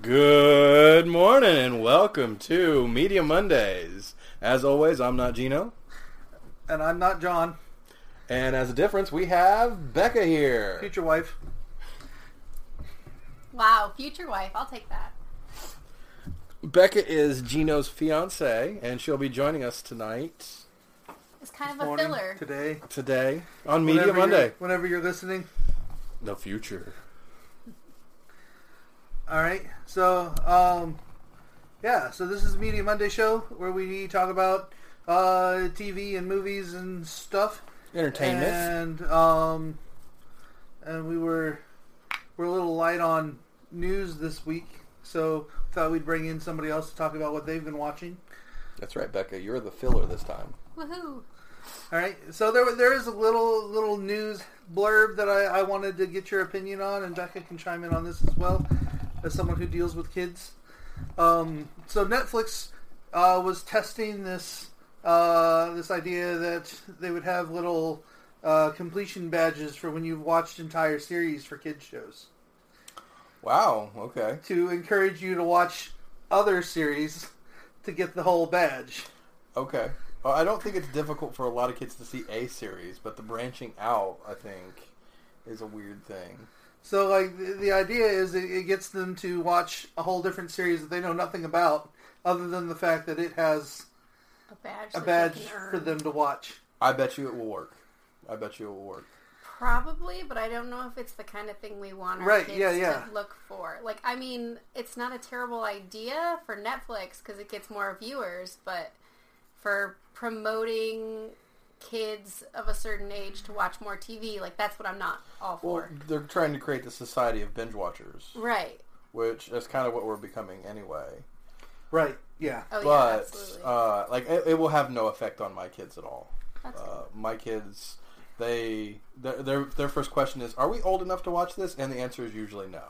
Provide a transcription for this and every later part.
Good morning and welcome to Media Mondays. As always, I'm not Gino. And I'm not John, And as a difference, we have Becca here. future wife. Wow, future wife. I'll take that. Becca is Gino's fiance, and she'll be joining us tonight, It's kind of a Morning, filler. today. today, on Media Whenever Monday. you're- Whenever you're listening. The future. All right. So, um, yeah. So this is the Media Monday show where we talk about uh, TV and movies and stuff. Entertainment. And um, and we were we're a little light on news this week, so thought we'd bring in somebody else to talk about what they've been watching. That's right, Becca. You're the filler this time. Woohoo! All right. So there there is a little little news blurb that I, I wanted to get your opinion on, and Becca can chime in on this as well, as someone who deals with kids. Um, so Netflix uh, was testing this uh, this idea that they would have little uh, completion badges for when you've watched entire series for kids shows Wow. Okay. to encourage you to watch other series to get the whole badge. Okay. Well, I don't think it's difficult for a lot of kids to see a series, but the branching out, I think, is a weird thing. So, like, the, the idea is it, it gets them to watch a whole different series that they know nothing about, other than the fact that it has A badge. a that badge can earn. for them to watch. I bet you it will work. I bet you it will work. Probably, but I don't know if it's the kind of thing we want our Right, kids yeah, yeah. to look for. Like, I mean, it's not a terrible idea for Netflix because it gets more viewers, but for promoting kids of a certain age to watch more TV, like that's what I'm not all for. Well, for. they're trying to create the society of binge watchers, Right. which is kind of what we're becoming anyway. Right, yeah. Oh but absolutely. uh, like it, it will have no effect on my kids at all. That's Uh, my kids, they their, their their first question is, "Are we old enough to watch this?" And the answer is usually no.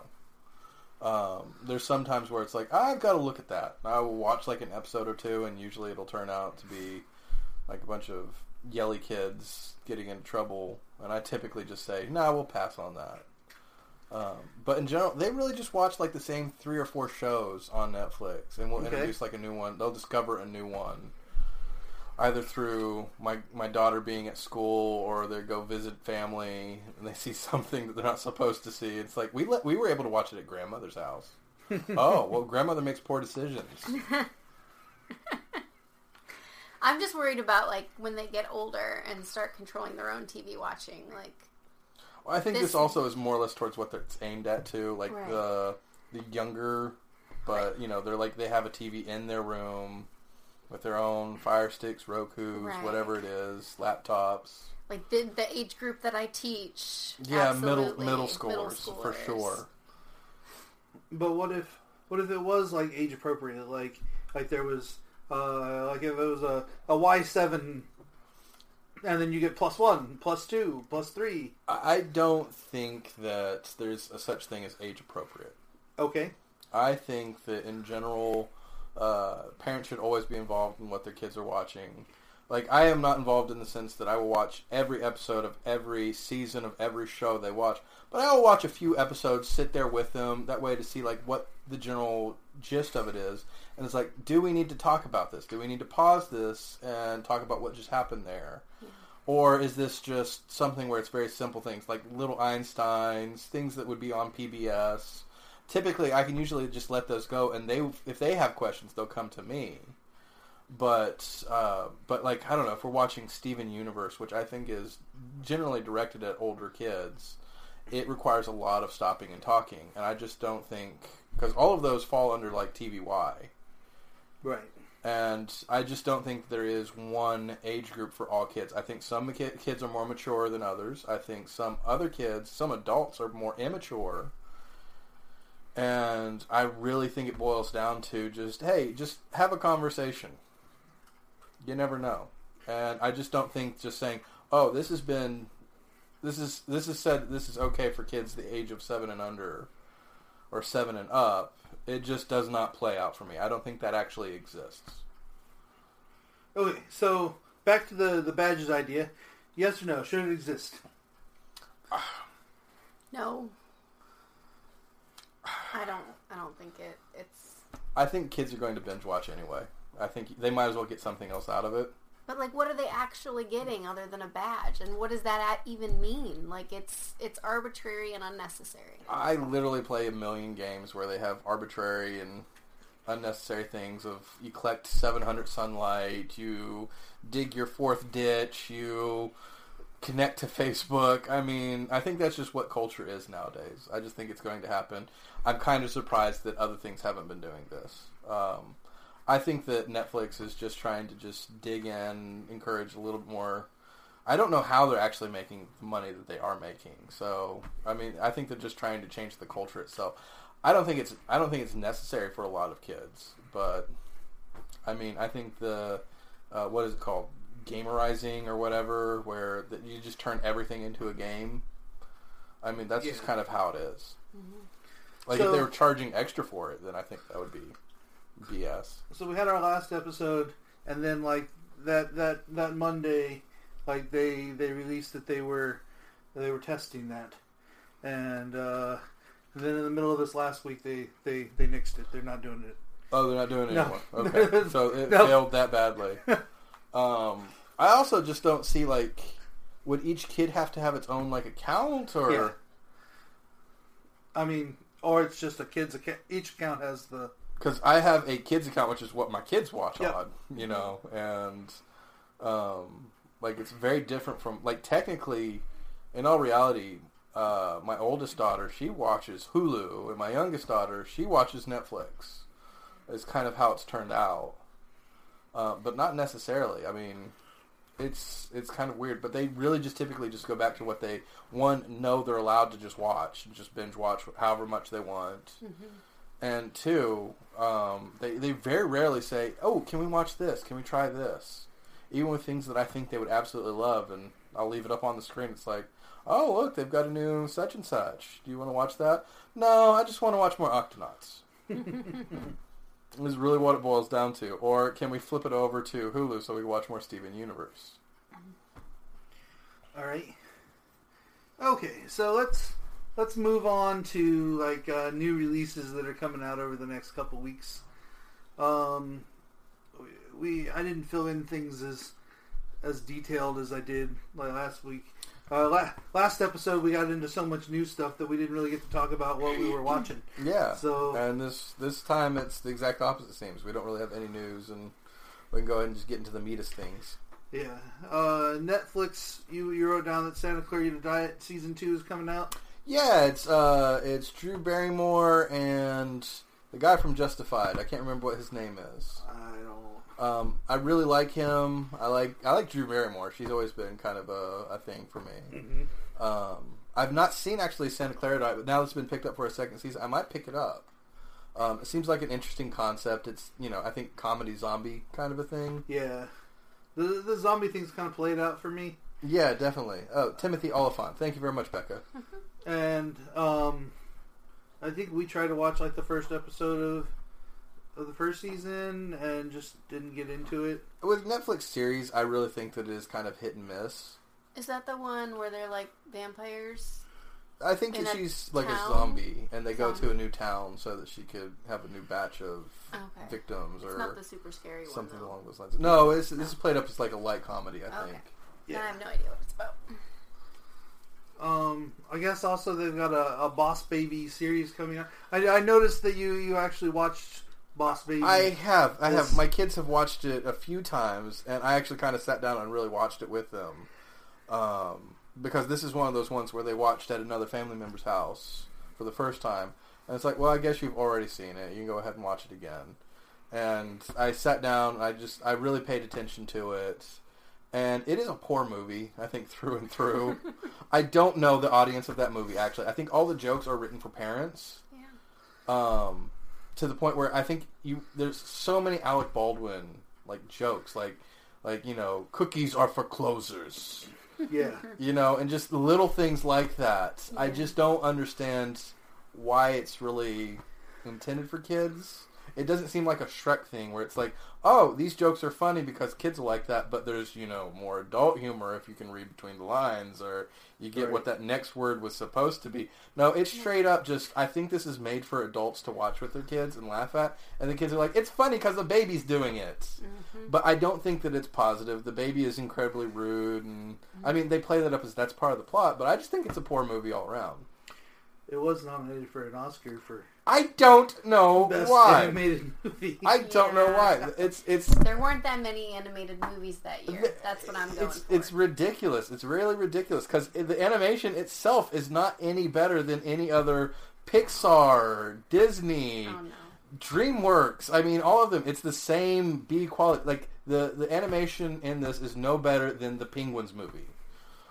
Um, there's sometimes where it's like, I've got to look at that. I will watch like an episode or two, and usually it'll turn out to be like a bunch of yelly kids getting in trouble, and I typically just say, "No, we'll pass on that." Um, but in general, they really just watch like the same three or four shows on Netflix, and we'll Okay. introduce like a new one. They'll discover a new one, either through my my daughter being at school, or they go visit family and they see something that they're not supposed to see. It's like we let we were able to watch it at grandmother's house. oh well, grandmother makes poor decisions. I'm just worried about like when they get older and start controlling their own TV watching. Like, Well, I think this, This- also is more or less towards what it's aimed at too, like Right. the the younger, but Right. you know they're like they have a TV in their room with their own Fire Sticks, Roku's, Right. whatever it is, laptops. like the the age group that I teach. Yeah, middle absolutely. middle schoolers, for sure. But what if what if it was like age appropriate? Like like there was uh, like if it was a a Y seven, and then you get plus one, plus two, plus three. I I don't think that there's a such thing as age appropriate. Okay, I think that in general, uh, parents should always be involved in what their kids are watching. Like I am not involved in the sense that I will watch every episode of every season of every show they watch, but I will watch a few episodes, sit there with them that way to see like what the general gist of it is. And it's like, do we need to talk about this? Do we need to pause this and talk about what just happened there? Or is this just something where it's very simple things like little Einsteins, things that would be on PBS? Typically, I can usually just let those go, and they, if they have questions, they'll come to me. But, uh, but like I don't know if we're watching Steven Universe, which I think is generally directed at older kids, it requires a lot of stopping and talking, and I just don't think because all of those fall under like TVY. right. And I just don't think there is one age group for all kids. I think some kids are more mature than others. I think some other kids, some adults are more immature. And I really think it boils down to just, hey, just have a conversation. You never know. And I just don't think just saying, oh, this has been, this is, this is said, this is okay for kids the age of seven and under or seven and up, it just does not play out for me. I don't think that actually exists. Okay, so back to the the badges idea. Yes or no? Should it exist? No. I don't. I don't think it. It's. I think kids are going to binge watch anyway. I think they might as well get something else out of it. But like, what are they actually getting other than a badge? And what does that even mean? Like, it's it's arbitrary and unnecessary. I literally play a million games where they have arbitrary and unnecessary things of you collect 700 sunlight, you dig your fourth ditch, you connect to Facebook. I mean, I think that's just what culture is nowadays. I just think it's going to happen. I'm kind of surprised that other things haven't been doing this. Um, I think that Netflix is just trying to just dig in, encourage a little bit more. I don't know how they're actually making the money that they are making. So, I mean, I think they're just trying to change the culture itself. I don't think it's I don't think it's necessary for a lot of kids, but I mean, I think the uh, what is it called, gamerizing or whatever, where that you just turn everything into a game. I mean, that's just kind of how it is. Like So- if they were charging extra for it, then I think that would be BS. So we had our last episode, and then like that that that Monday, like they they released that they were they were testing that, and, uh, and then in the middle of this last week they they they nixed it. They're not doing it. Oh, they're not doing it No. anymore. Okay, so it No. failed that badly. Um, I also just don't see like, would each kid have to have its own like account or? Yeah. I mean, or it's just a kid's account. Each account has the because I have a kids account, which is what my kids watch Yep. on, you know, and um, like it's very different from like technically, in all reality, uh, my oldest daughter she watches Hulu, and my youngest daughter she watches Netflix. Is kind of how it's turned out, uh, but not necessarily. I mean, it's it's kind of weird, but they really just typically just go back to what they one know they're allowed to just watch, and just binge watch however much they want. And two, um, they, they very rarely say, oh, can we watch this? Can we try this? Even with things that I think they would absolutely love, and I'll leave it up on the screen. It's like, oh, look, they've got a new such and such. Do you want to watch that? No, I just want to watch more Octonauts. is really what it boils down to. Or can we flip it over to Hulu so we can watch more Steven Universe? All right. Okay, so let's let's move on to like uh, new releases that are coming out over the next couple weeks. Um, we I didn't fill in things as as detailed as I did like last week. Uh, la- last episode we got into so much new stuff that we didn't really get to talk about what we were watching. Yeah. So- and this this time it's the exact opposite. It seems we don't really have any news, and we can go ahead and just get into the meatest things. Yeah, uh, Netflix. You you wrote down that Santa Clarita Diet season two is coming out. Yeah, it's uh, it's Drew Barrymore and the guy from Justified. I can't remember what his name is. I don't. Um, I really like him. I like I like Drew Barrymore. She's always been kind of a, a thing for me. Um, I've not seen actually Santa Clarita Diet, but now it's been picked up for a second season. I might pick it up. Um, it seems like an interesting concept. It's you know I think comedy zombie kind of a thing. Yeah, the the zombie thing's kind of played out for me, Yeah, definitely. Oh, Timothy Olyphant. Thank you very much, Becca. And um, I think we tried to watch like the first episode of of the first season and just didn't get into it. With Netflix series, I really think that it is kind of hit and miss. Is that the one where they're like vampires? I think that a she's like a zombie, and they go to a new town so that she could have a new batch of Okay. victims It's or not the super scary one. something though. along those lines. No, it's, this is played up as like a light comedy. I Okay. think. Then I have no idea what it's about. Um, I guess also they've got a, a Boss Baby series coming out. I, I noticed that you you actually watched Boss Baby. I have, I have. My kids have watched it a few times, and I actually kind of sat down and really watched it with them, um, because this is one of those ones where they watched at another family member's house for the first time, and it's like, well, I guess you've already seen it. You can go ahead and watch it again. And I sat down. I just, I really paid attention to it, and it is a poor movie. I think through and through. I don't know the audience of that movie. Actually, I think all the jokes are written for parents Yeah. um, to the point where I think you there's so many Alec Baldwin like jokes, like like you know cookies are for closers, yeah. you know, and just little things like that. I just don't understand why it's really intended for kids. It doesn't seem like a Shrek thing where it's like, oh, these jokes are funny because kids are like that, but there's you know more adult humor if you can read between the lines, or you get Right. what that next word was supposed to be. No, it's straight up just. I think this is made for adults to watch with their kids and laugh at, and the kids are like, it's funny because the baby's doing it. Mm-hmm. But I don't think that it's positive. The baby is incredibly rude, and I mean they play that up as that's part of the plot. But I just think it's a poor movie all around. It was nominated for an Oscar for I don't know best why. animated movie. I don't know why. It's it's There weren't that many animated movies that year. That's what I'm going it's, for. it's ridiculous. It's really ridiculous because the animation itself is not any better than any other Pixar, Disney, oh no. DreamWorks. I mean, all of them. It's the same B quality. Like the the animation in this is no better than the Penguins movie,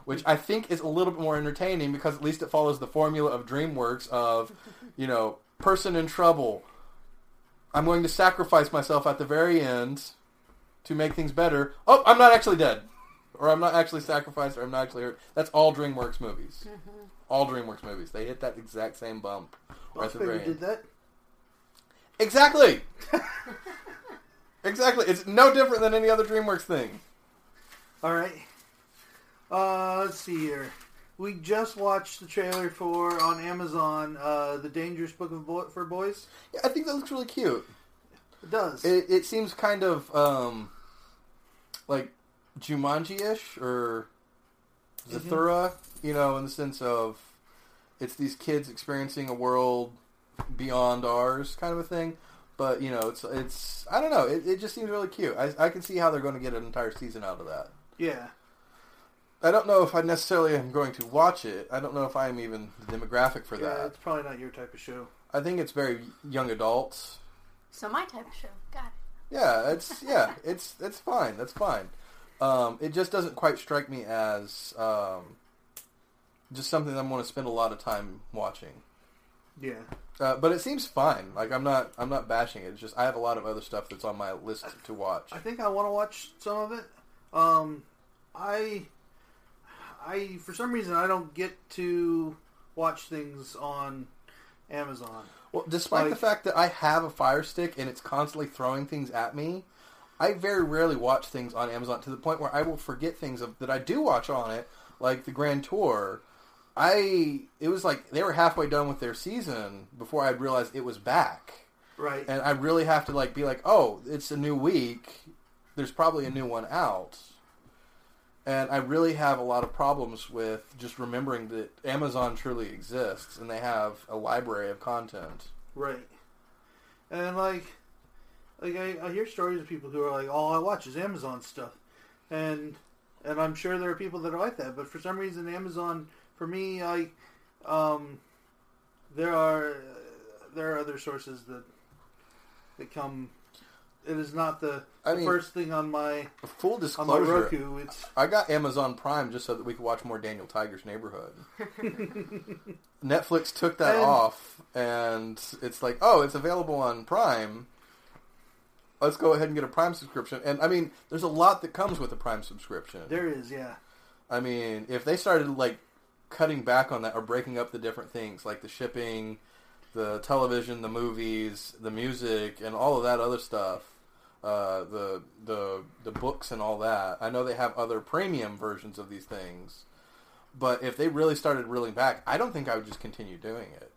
which I think is a little bit more entertaining because at least it follows the formula of DreamWorks of, you know, person in trouble. I'm going to sacrifice myself at the very end to make things better. Oh, I'm not actually dead. Or I'm not actually sacrificed, or I'm not actually hurt. That's all DreamWorks movies. Mm-hmm. All DreamWorks movies. They hit that exact same bump. right Boss at the very Baby end. did that. Exactly. exactly. It's no different than any other DreamWorks thing. All right. Uh, let's see here. We just watched the trailer for on Amazon, uh, the Dangerous Book of Boy- for Boys. Yeah, I think that looks really cute. It does. It, it seems kind of um, like Jumanji-ish or Zathura, you know, in the sense of it's these kids experiencing a world beyond ours, kind of a thing. But you know, it's it's I don't know. It, it just seems really cute. I I can see how they're going to get an entire season out of that. yeah. I don't know if I necessarily am going to watch it. I don't know if I'm even the demographic for Yeah, that. it's probably not your type of show. I think it's very young adults. So my type of show. Got it. Yeah, it's yeah, it's it's fine. That's fine. Um, it just doesn't quite strike me as um, just something I'm going to spend a lot of time watching. Yeah. Uh, but it seems fine. Like I'm not I'm not bashing it. It's just I have a lot of other stuff that's on my list to watch. I think I want to watch some of it. Um, I, I for some reason I don't get to watch things on Amazon. Well, despite the fact that I have a Fire Stick and it's constantly throwing things at me, I very rarely watch things on Amazon to the point where I will forget things of, that I do watch on it, like the Grand Tour. I it was like they were halfway done with their season before I realized it was back, Right. and I really have to like be like, oh, it's a new week. There's probably a new one out. And I really have a lot of problems with just remembering that Amazon truly exists and they have a library of content. Right. And like, like I, I hear stories of people who are like, all I watch is Amazon stuff, and and I'm sure there are people that are like that. But for some reason, Amazon for me, like, um, there are there are other sources that that come. It is not the, I the mean- first thing on my Full on my disclosure, Roku. It's I got Amazon Prime just so that we could watch more Daniel Tiger's Neighborhood. Netflix took that And- off, and it's like, oh, it's available on Prime. Let's go ahead and get a Prime subscription. And I mean, there's a lot that comes with a Prime subscription. there is yeah. I mean, if they started like cutting back on that or breaking up the different things, like the shipping, the television, the movies, the music, and all of that other stuff, uh, the the the books and all that. I know they have other premium versions of these things, but if they really started reeling back, I don't think I would just continue doing it.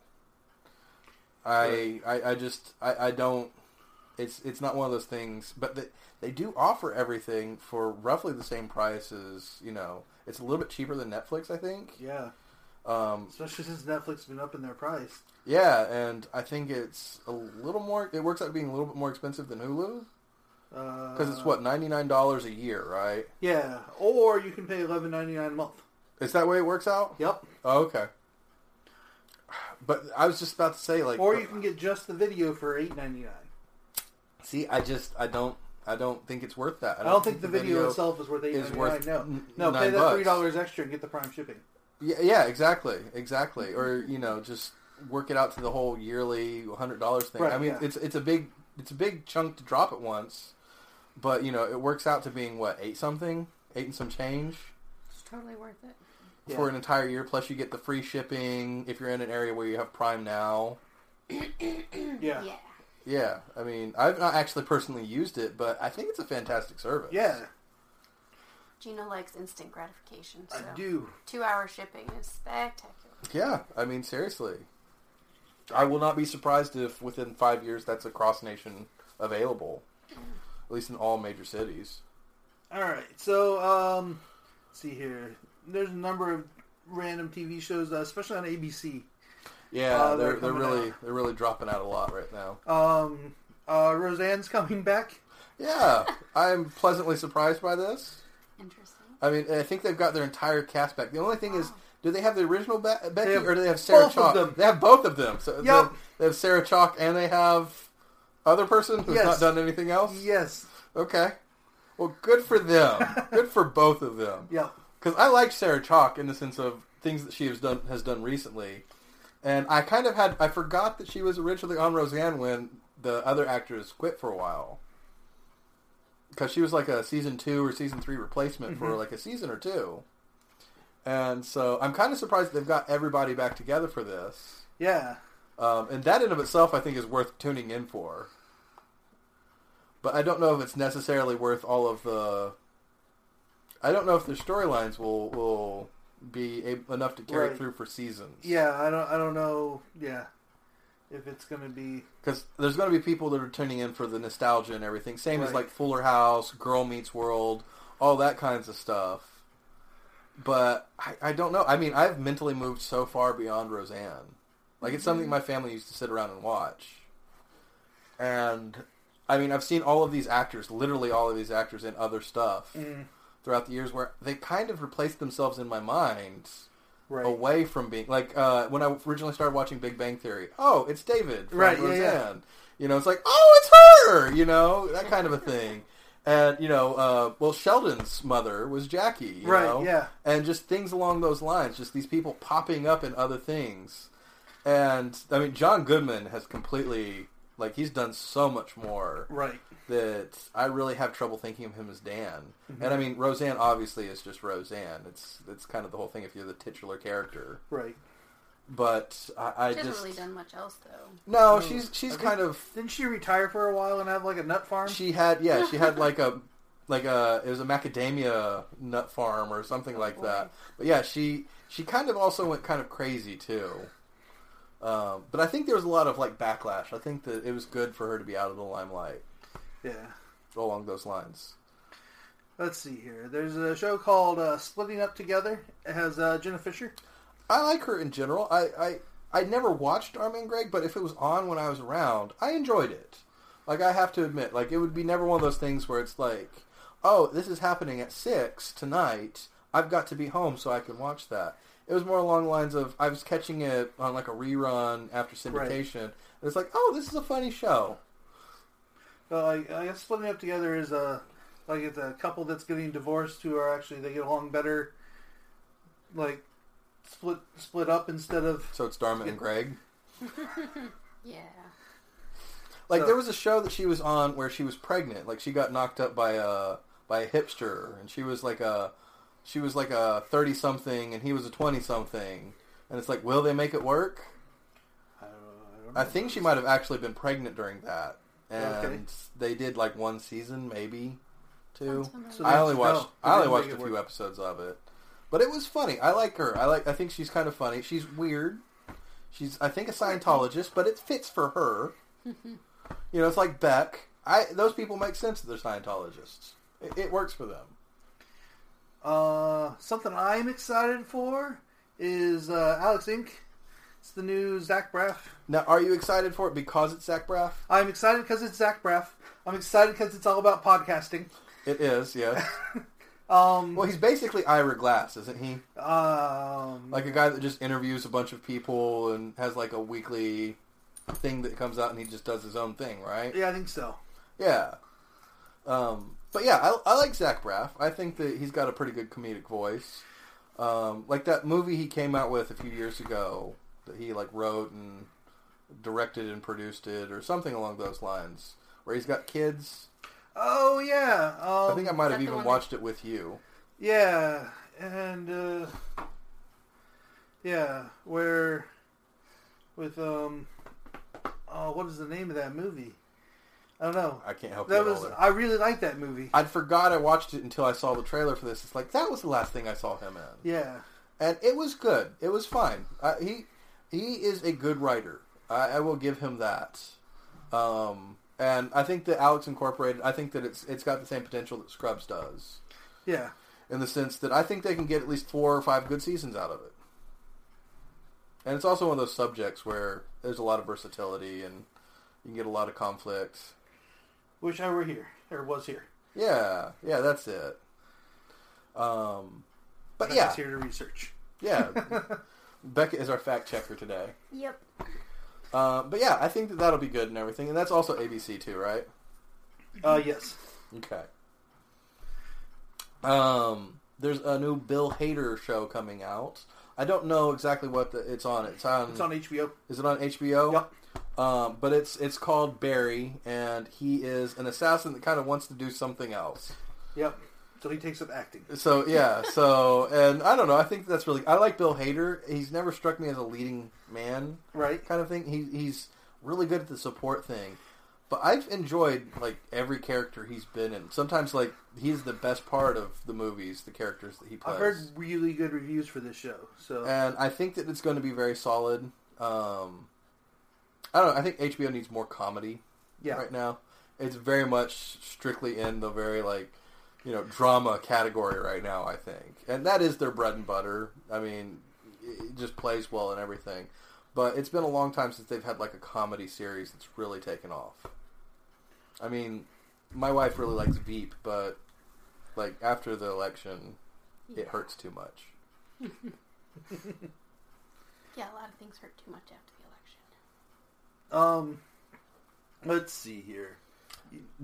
I I, I just I, I don't. It's it's not one of those things, but they, they do offer everything for roughly the same price as you know. It's a little bit cheaper than Netflix, I think. Yeah, Um, especially since Netflix has been up in their price. yeah, and I think it's a little more. It works out being a little bit more expensive than Hulu Uh, because Because it's what ninety nine dollars a year, right? Yeah, or you can pay eleven ninety nine a month. Is that way it works out? Yep. Oh, okay. But I was just about to say, like, Or you can get just the video for eight ninety nine. see, I just I don't I don't think it's worth that. I don't think the video, itself is worth eight is ninety worth nine. n- No, no, pay nine that bucks. three dollars extra and get the Prime shipping. Yeah, yeah, exactly, exactly. Or you know, just work it out to the whole yearly hundred dollars thing. Right, I mean, yeah. it's it's a big it's a big chunk to drop at once, but you know, it works out to being what eight something, eight and some change It's totally worth it. for Yeah. an entire year. Plus, you get the free shipping if you're in an area where you have Prime now. Yeah. Yeah. Yeah, I mean, I've not actually personally used it, but I think it's a fantastic service. Yeah, Gina likes instant gratification, so I do. two-hour shipping is spectacular. Yeah, I mean, seriously. I will not be surprised if within five years that's across nation available, mm. At least in all major cities. All right, so um, let's see here. There's a number of random TV shows, uh, especially on ABC. Yeah, Uh, they're they're they're really out. they're really dropping out a lot right now. Um, uh, Roseanne's coming back. Yeah, I'm pleasantly surprised by this. Interesting. I mean, I think they've got their entire cast back. The only thing is, do they have the original Be- Becky have or do they have Sarah both of Chalke? them. They have both of them. So Yep. they, they have Sarah Chalke and they have other person who's Yes. not done anything else. Yes. Okay. Well, good for them. good for both of them. Yeah. Because I like Sarah Chalke in the sense of things that she has done has done recently, and I kind of had I forgot that she was originally on Roseanne when the other actors quit for a while. Because she was like a season two or season three replacement for Mhm. like a season or two, and so I'm kind of surprised they've got everybody back together for this. Yeah. Um, and that in of itself, I think, is worth tuning in for. But I don't know if it's necessarily worth all of the. I don't know if their storylines will will be a- enough to carry it Right. through for seasons. Yeah. I don't. I don't know. Yeah. If it's gonna be. because there's going to be people that are tuning in for the nostalgia and everything. Same as like Fuller House, Girl Meets World, all that kinds of stuff. But I, I don't know. I mean, I've mentally moved so far beyond Roseanne. Like it's something mm-hmm. my family used to sit around and watch. And I mean, I've seen all of these actors, literally all of these actors in other stuff Mm, throughout the years where they kind of replaced themselves in my mind right. away from being like uh, when I originally started watching Big Bang Theory. Oh, it's David from Right, yeah, Roseanne. yeah. You know, it's like oh, it's her. You know, that kind of a thing. And you know, uh, well, Sheldon's mother was Jackie. You Right, know? yeah. And just things along those lines. Just these people popping up in other things. And I mean, John Goodman has completely like he's done so much more Right. that I really have trouble thinking of him as Dan. Mm-hmm. And I mean, Roseanne obviously is just Roseanne. It's it's kind of the whole thing if you're the titular character. Right. But I, I She just hasn't really done much else though. no, No. she's she's I think- kind of Didn't she retire for a while and have like a nut farm? she had yeah she had like a like a it was a macadamia nut farm or something like boy. that. But yeah, she she kind of also went kind of crazy too. Um, but I think there was a lot of like backlash. I think that it was good for her to be out of the limelight yeah. along those lines. Let's see here. There's a show called uh, Splitting Up Together. It has uh, Jenna Fischer. I like her in general. I, I I never watched Dharma and Greg, but if it was on when I was around, I enjoyed it. Like I have to admit, like it would be never one of those things where it's like, oh, this is happening at six tonight. I've got to be home so I can watch that. It was more along the lines of I was catching it on like a rerun after Right. syndication. And it's like, oh, this is a funny show. So I, I guess Splitting Up Together is a like it's a couple that's getting divorced who are actually they get along better. Like split split up instead of So it's Dharma and Greg. Yeah. Like So- there was a show that she was on where she was pregnant. Like she got knocked up by a by a hipster, and she was like a she was like a thirty something, and he was a twenty something. And it's like, will they make it work? I don't, I don't. I think she might have actually been pregnant during that, and Okay. they did like one season, maybe two. So I only watched they I only watched a few work. episodes of it, but it was funny. I like her. I like. I think she's kind of funny. She's weird. She's I think a Scientologist, but it fits for her. you know, it's like Beck. I those people make sense that they're Scientologists. It, it works for them. Uh, something I'm excited for is uh, Alex Inc. It's the new Zach Braff. Now, are you excited for it because it's Zach Braff? I'm excited because it's Zach Braff. I'm excited because it's all about podcasting. It is, yes. Um, well, he's basically Ira Glass, isn't he? um, Like a guy that just interviews a bunch of people and has like a weekly thing that comes out, and he just does his own thing, right? yeah, I think so. Yeah. Um, but yeah, I, I like Zach Braff. I think that he's got a pretty good comedic voice. Um, like that movie he came out with a few years ago that he like wrote and directed and produced it, or something along those lines, where he's got kids. Oh yeah. Um, I think I might have even one that- watched it with you. Yeah, and uh, yeah, where with um, oh, what is the name of that movie? I don't know. I can't help That you was there. I really like that movie. I forgot I watched it until I saw the trailer for this. It's like that was the last thing I saw him in, Yeah, and it was good. It was fine. Uh, he he is a good writer. I, I will give him that. Um, and I think that Alex Incorporated. I think that it's it's got the same potential that Scrubs does, yeah. in the sense that I think they can get at least four or five good seasons out of it. And it's also one of those subjects where there's a lot of versatility and you can get a lot of conflict. Wish I were here or was here. Yeah, yeah, that's it. Um, but I yeah, was here to research. yeah. Becca is our fact checker today. Yep. Uh, but yeah, I think that that'll be good and everything, and that's also ABC too, right? Uh, yes. Okay. Um, there's a new Bill Hader show coming out. I don't know exactly what the, it's on. It's on. It's on HBO. Is it on HBO? Yep. Um, but it's it's called Barry, and he is an assassin that kind of wants to do something else. Yep. So he takes up acting. So yeah, so and I don't know. I think that's really. I like Bill Hader. He's never struck me as a leading man Right. kind of thing. He he's really good at the support thing. But I've enjoyed like every character he's been in. Sometimes like he's the best part of the movies, the characters that he plays. I've heard really good reviews for this show. So and I think that it's going to be very solid. Um, I don't know. I think HBO needs more comedy yeah. right now. It's very much strictly in the very like you know drama category right now. I think, and that is their bread and butter. I mean, it just plays well and everything. But it's been a long time since they've had like a comedy series that's really taken off. I mean, my wife really likes Veep, but like after the election, it hurts too much. Yeah, a lot of things hurt too much after the election. Um, let's see here.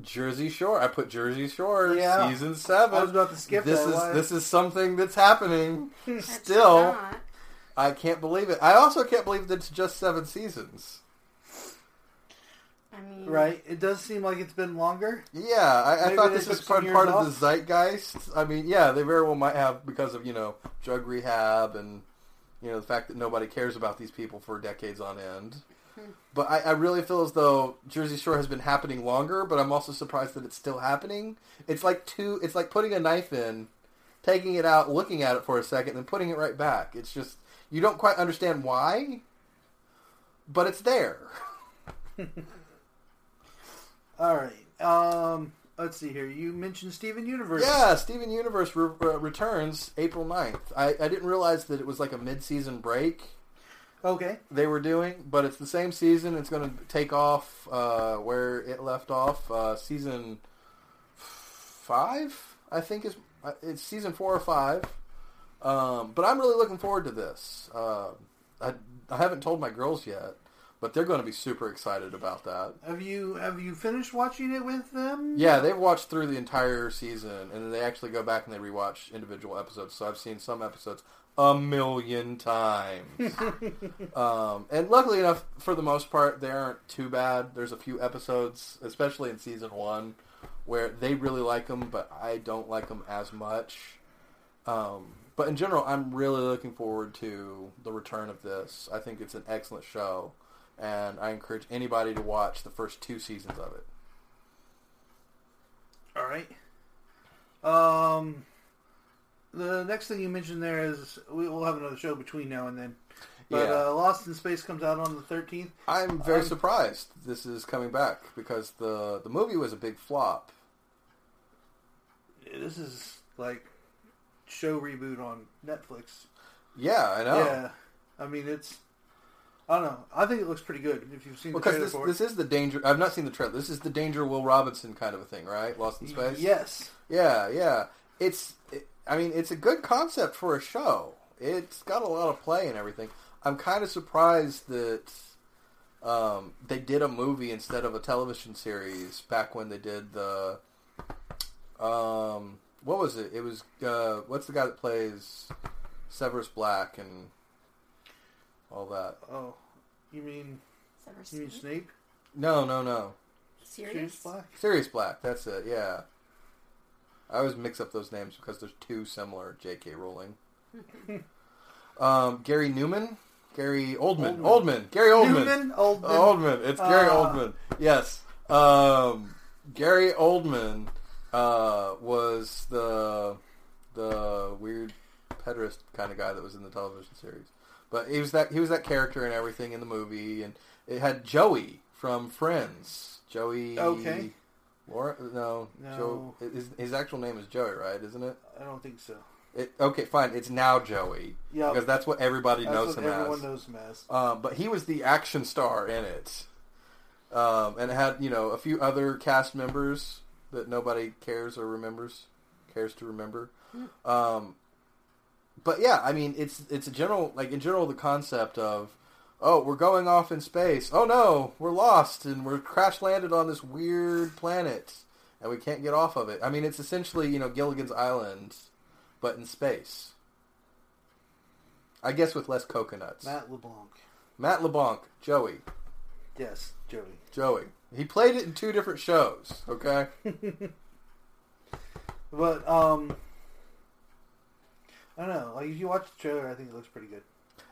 Jersey Shore. I put Jersey Shore Yeah. season seven. I was about to skip this that. is Why? this is something that's happening. It's Still, not. I can't believe it. I also can't believe that it's just seven seasons. I mean, Right. It does seem like it's been longer. Yeah, I, I thought this was part, part of the zeitgeist. I mean, yeah, they very well might have because of you know drug rehab and you know the fact that nobody cares about these people for decades on end. But I, I really feel as though Jersey Shore has been happening longer, but I'm also surprised that it's still happening. It's like two. It's like putting a knife in, taking it out, looking at it for a second, then putting it right back. It's just you don't quite understand why, but it's there. All right. Um, let's see here. You mentioned Steven Universe. Yeah, Steven Universe re- uh, returns April 9th. I, I didn't realize that it was like a mid-season break Okay. they were doing, but it's the same season. It's going to take off uh, where it left off. Uh, season five, I think is uh, it's season four or five. Um, but I'm really looking forward to this. Uh, I I haven't told my girls yet, but they're going to be super excited about that. Have you have you finished watching it with them? Yeah, they've watched through the entire season, and then they actually go back and they rewatch individual episodes. So I've seen some episodes a million times. um, and luckily enough, for the most part, they aren't too bad. There's a few episodes, especially in season one, where they really like them, but I don't like them as much. Um, but in general, I'm really looking forward to the return of this. I think it's an excellent show, and I encourage anybody to watch the first two seasons of it. All right. Um, the next thing you mentioned there is we will have another show between now and then. But Yeah. uh, Lost in Space comes out on the thirteenth. I'm very Um, surprised this is coming back because the the movie was a big flop. This is like show reboot on Netflix. Yeah, I know. Yeah, I mean it's. I don't know. I think it looks pretty good if you've seen the Because trailer this for this is the danger. I've not seen the trailer. This is the danger Will Robinson kind of a thing, right? Lost in. Space. Yes. Yeah, yeah. It's. It, I mean, it's a good concept for a show. It's got a lot of play and everything. I'm kind of surprised that um, they did a movie instead of a television series back when they did the. Um, what was it? It was uh, what's the guy that plays Severus Black and all that? Oh, you mean Severus you mean Snape? Snape? No, no, no. Serious? Sirius Black? Sirius Black. That's it. Yeah. I always mix up those names because there's two similar J.K. Rowling. um, Gary Newman Gary Oldman. Oldman. Gary Oldman. Newman, Oldman. Oldman. It's Gary Ah. Oldman. Yes. Um, Gary Oldman uh, was the the weird pederast kind of guy that was in the television series. But he was that he was that character and everything in the movie, and it had Joey from Friends. Joey. Okay. Laura, no, No. Joe. His, his actual name is Joey, right? Isn't it? I don't think so. it okay, fine. It's now Joey Yeah, because that's what everybody that's knows what him everyone as. knows him as. Um, but he was the action star in it, um, and it had you know a few other cast members that nobody cares or remembers, cares to remember. Um, but yeah, I mean it's it's a general like in general the concept of oh we're going off in space oh no we're lost and we're crash landed on this weird planet and we can't get off of it. I mean it's essentially you know Gilligan's Island, but in space. I guess with less coconuts. Matt LeBlanc. Matt LeBlanc, Joey, Yes, Joey. Joey. He played it in two different shows. Okay. But um, I don't know. Like if you watch the trailer, I think it looks pretty good.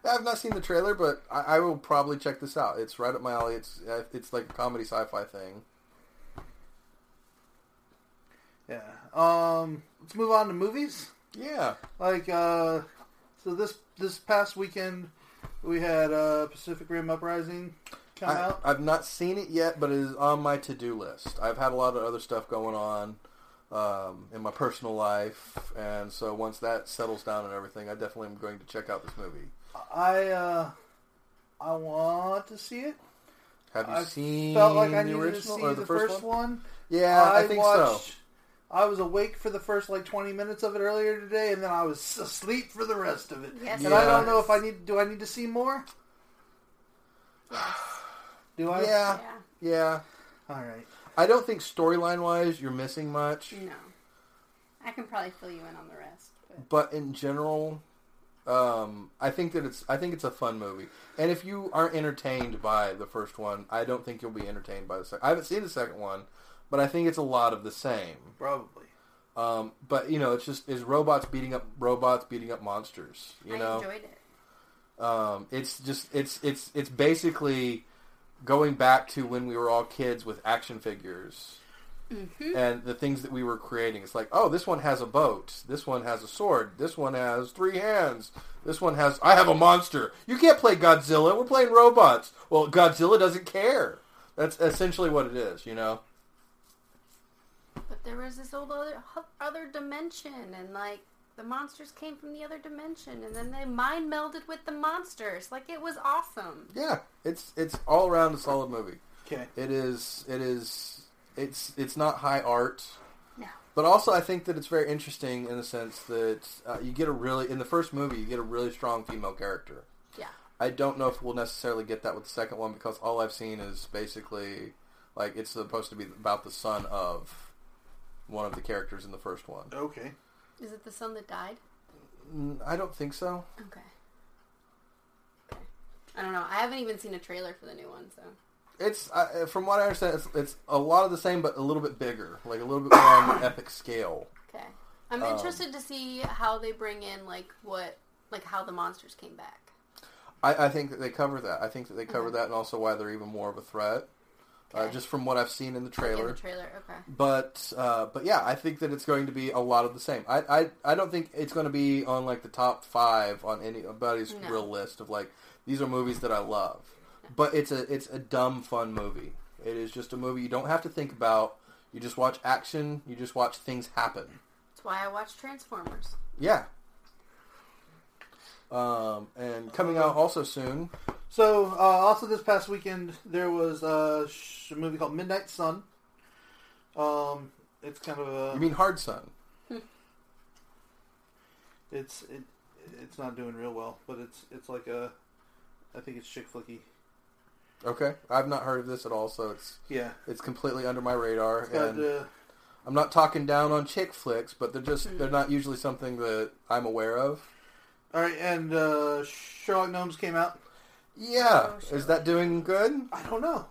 I've not seen the trailer, but I, I will probably check this out. It's right up my alley. It's uh, it's like a comedy sci-fi thing. Yeah. Um, let's move on to movies. Yeah. Like uh, so this this past weekend we had uh, Pacific Rim Uprising come I, out. I've not seen it yet, but it is on my to-do list. I've had a lot of other stuff going on um, in my personal life, and so once that settles down and everything, I definitely am going to check out this movie. I uh, I want to see it. Have you I seen felt like I the needed to original see or the, the, first, one? one. Yeah, I, think so. watched, I was awake for the first like twenty minutes of it earlier today, and then I was asleep for the rest of it. Yes, and I don't know if I need. Do I need to see more? Yes. Do I? Yeah. Yeah. Yeah. All right. I don't think storyline wise you're missing much, No. I can probably fill you in on the rest. But but in general, um, I think that it's I think it's a fun movie. And if you aren't entertained by the first one, I don't think you'll be entertained by the second. I haven't seen the second one, but I think it's a lot of the same. Probably. Um, but you know, it's just is robots beating up robots beating up monsters. You I know, enjoyed it. Um, it's just it's it's it's basically going back to when we were all kids with action figures Mm-hmm. and the things that we were creating. It's like, oh, this one has a boat. This one has a sword. This one has three hands. This one has I have a monster. You can't play Godzilla. We're playing robots. Well, Godzilla doesn't care. That's essentially what it is, you know. But there was this old other other dimension, and like the monsters came from the other dimension, and then they mind melded with the monsters. Like it was awesome. Yeah, it's it's all around a solid movie. Okay. It is it is it's it's not high art. No. But also, I think that it's very interesting in the sense that uh, you get a really in the first movie you get a really strong female character. Yeah. I don't know if we'll necessarily get that with the second one because all I've seen is basically like it's supposed to be about the son of one of the characters in the first one. Okay. Is it the son that died? Mm, I don't think so. Okay. Okay. I don't know. I haven't even seen a trailer for the new one, so It's uh, from what I understand, it's, it's a lot of the same, but a little bit bigger, like a little bit more on the epic scale. okay. I'm Um, interested to see how they bring in like what like how the monsters came back. I, I think that they cover that. I think that they cover Okay. that, and also why they're even more of a threat, uh, Okay. just from what I've seen in the In trailer. the trailer, okay. But uh, but yeah, I think that it's going to be a lot of the same. I I, I don't think it's going to be on like the top five on anybody's No. real list of like these are movies that I love. But it's a it's a dumb fun movie. It is just a movie you don't have to think about. You just watch action. You just watch things happen. That's why I watch Transformers. Yeah. Um, and coming out also soon. So uh, also this past weekend there was uh, sh- a movie called Midnight Sun. Um, it's kind of a. You mean Hard Sun? It's it, it's not doing real well, but it's it's like a. I think it's chick flicky. Okay, I've not heard of this at all, so it's Yeah. it's completely under my radar. It's got and uh, I'm not talking down on chick flicks, but they're just they're not usually something that I'm aware of. all right, and uh, Sherlock Gnomes came out. Yeah, Oh, is that doing good? I don't know.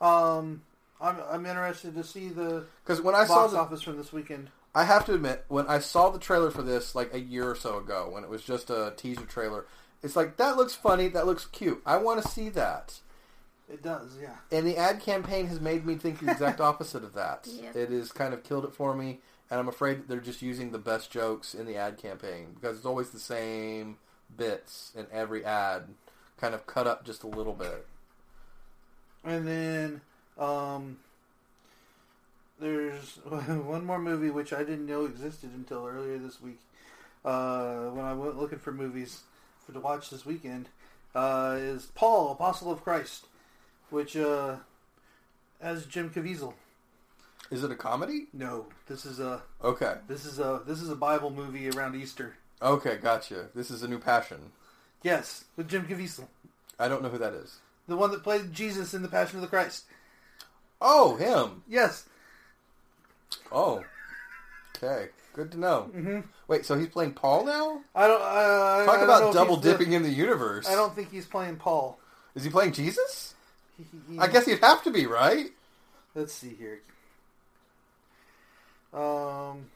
Um, I'm I'm interested to see the Because when I saw box the, office from this weekend. I have to admit, when I saw the trailer for this like a year or so ago, when it was just a teaser trailer, It's like that looks funny, that looks cute. I want to see that. It does, yeah. And the ad campaign has made me think the exact opposite of that. Yep. It has kind of killed it for me, and I'm afraid that they're just using the best jokes in the ad campaign because it's always the same bits in every ad, kind of cut up just a little bit. And then um, there's one more movie which I didn't know existed until earlier this week. Uh, when I went looking for movies for to watch this weekend, uh, is Paul, Apostle of Christ, which uh, has Jim Caviezel. Is it a comedy? No, this is a Okay. this is a this is a Bible movie around Easter. Okay, gotcha. This is a new passion. Yes, with Jim Caviezel, I don't know who that is. the one that played Jesus in the Passion of the Christ. Oh, him. Yes, Oh. Okay. Good to know. hmm Wait, so he's playing Paul now? I don't. I, I- Talk I don't about double he's the- dipping in the universe. I don't think he's playing Paul. Is he playing Jesus? He- he- I guess he'd have to be, right? Let's see here. Um,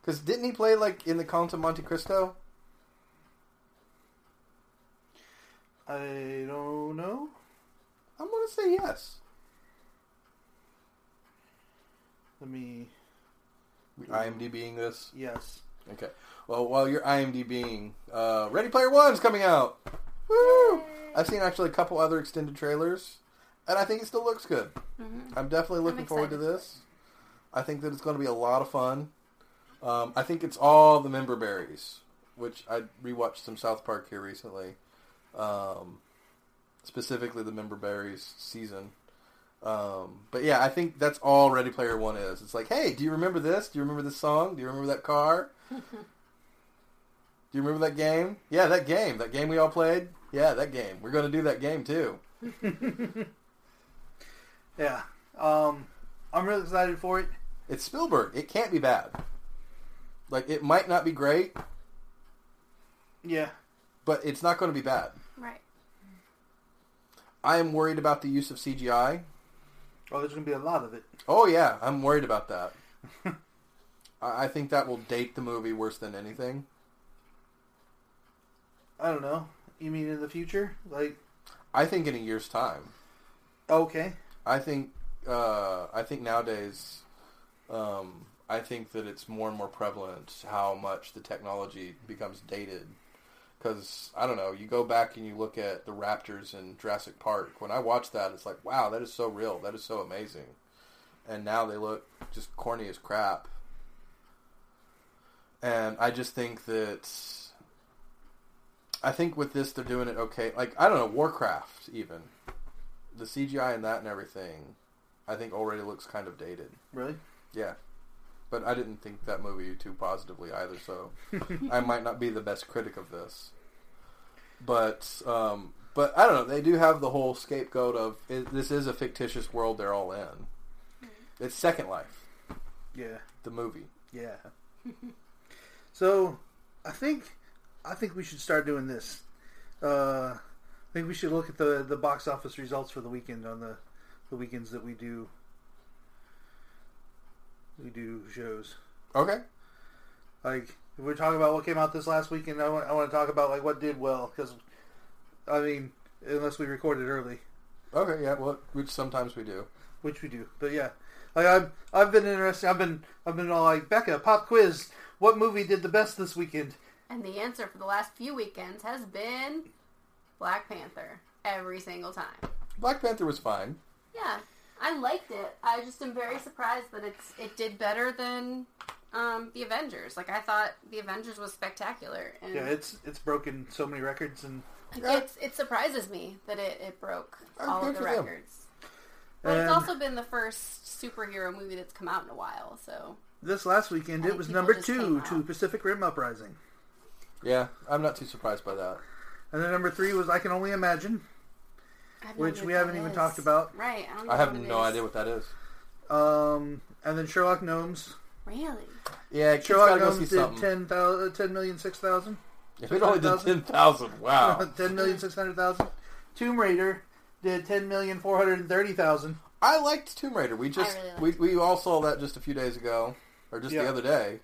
Because didn't he play like in the Count of Monte Cristo? I don't know. I'm gonna say yes. Let me. IMDBing this. Yes. Okay. Well, while you're IMDBing, uh, Ready Player One's coming out. Woo! I've seen actually a couple other extended trailers, and I think it still looks good. Mhm. I'm definitely looking I'm forward to this. I think that it's going to be a lot of fun. Um, I think it's all the member berries, which I rewatched some South Park here recently. Um, specifically the member berries season. Um, but yeah, I think that's all Ready Player One is. It's like, hey, do you remember this? Do you remember this song? Do you remember that car? do you remember that game? Yeah, that game. That game we all played? Yeah, that game. We're going to do that game too. Yeah. Um, I'm really excited for it. It's Spielberg. It can't be bad. Like it might not be great, Yeah. but it's not going to be bad. Right. I am worried about the use of CGI. Oh, there's gonna be a lot of it. Oh yeah, I'm worried about that. I I think that will date the movie worse than anything. I don't know. You mean in the future? Like, I think in a year's time. okay. I think uh, I think nowadays, um, I think that it's more and more prevalent how much the technology becomes dated. Because I don't know, you go back and you look at the raptors in Jurassic Park. When I watch that, it's like, wow, that is so real. That is so amazing. And now they look just corny as crap. And I just think that I think with this they're doing it okay. Like I don't know, Warcraft even the CGI and that and everything, I think already looks kind of dated. Really? Yeah, but I didn't think that movie too positively either, so I might not be the best critic of this. But um, but I don't know. They do have the whole scapegoat of it, this is a fictitious world they're all in. It's Second Life, Yeah. the movie. Yeah. so, I think, I think we should start doing this. Uh, I think we should look at the the box office results for the weekend on the the weekends that we do we do shows. Okay. Like if we're talking about what came out this last weekend, I want, I want to talk about like what did well because I mean, unless we recorded early, Okay. Yeah. Well, which sometimes we do. which we do, but yeah, like I've I've been interested. I've been I've been all like Becca pop quiz. What movie did the best this weekend? And the answer for the last few weekends has been Black Panther every single time. Black Panther was fine. Yeah, I liked it. I just am very surprised that it's it did better than um, the Avengers. Like I thought the Avengers was spectacular, and Yeah, it's it's broken so many records and it's, it surprises me that it, it broke Oh, all of the for them. records. But And- it's also been the first superhero movie that's come out in a while, so This last weekend, it was number two to. Pacific Rim Uprising, Yeah, I'm not too surprised by that. and then number three was I Can Only Imagine, I have no which idea we what haven't that even is. talked about. Right, I, don't I have what it no is. idea what that is. Um, and then Sherlock Gnomes. Really? Yeah, kids Sherlock gotta go see Gnomes did something. 10, thou- 10 million, 6,000. If it only did 600,000? ten thousand, wow. 10 million, 600,000. Tomb Raider did 10 million, 430,000. I liked Tomb Raider. We just really we, we all saw that just a few days ago, or just Yeah. the other day.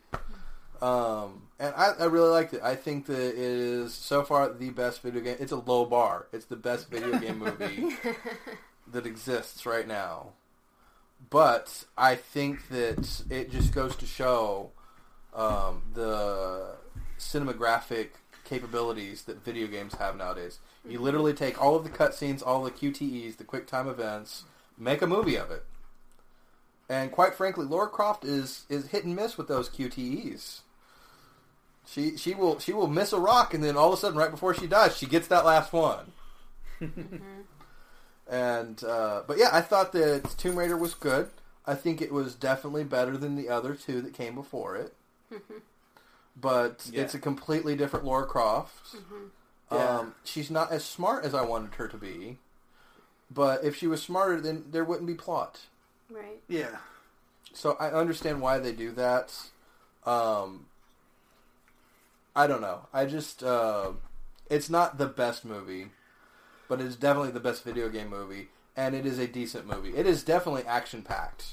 Um, and I, I really liked it. I think that it is so far the best video game. It's a low bar. It's the best video game movie that exists right now. But I think that it just goes to show um, the cinematographic capabilities that video games have nowadays. You literally take all of the cutscenes, all the QTEs, the quick time events, make a movie of it. And quite frankly, Laura Croft is is hit and miss with those QTEs. She she will she will miss a rock, and then all of a sudden, right before she dies, she gets that last one. And uh, but yeah, I thought that Tomb Raider was good. I think it was definitely better than the other two that came before it. but Yeah. it's a completely different Laura Croft. Yeah. Um, she's not as smart as I wanted her to be. But if she was smarter, then there wouldn't be plot. right. Yeah. So I understand why they do that. Um, I don't know. I just uh, it's not the best movie, but it's definitely the best video game movie, and it is a decent movie. It is definitely action packed.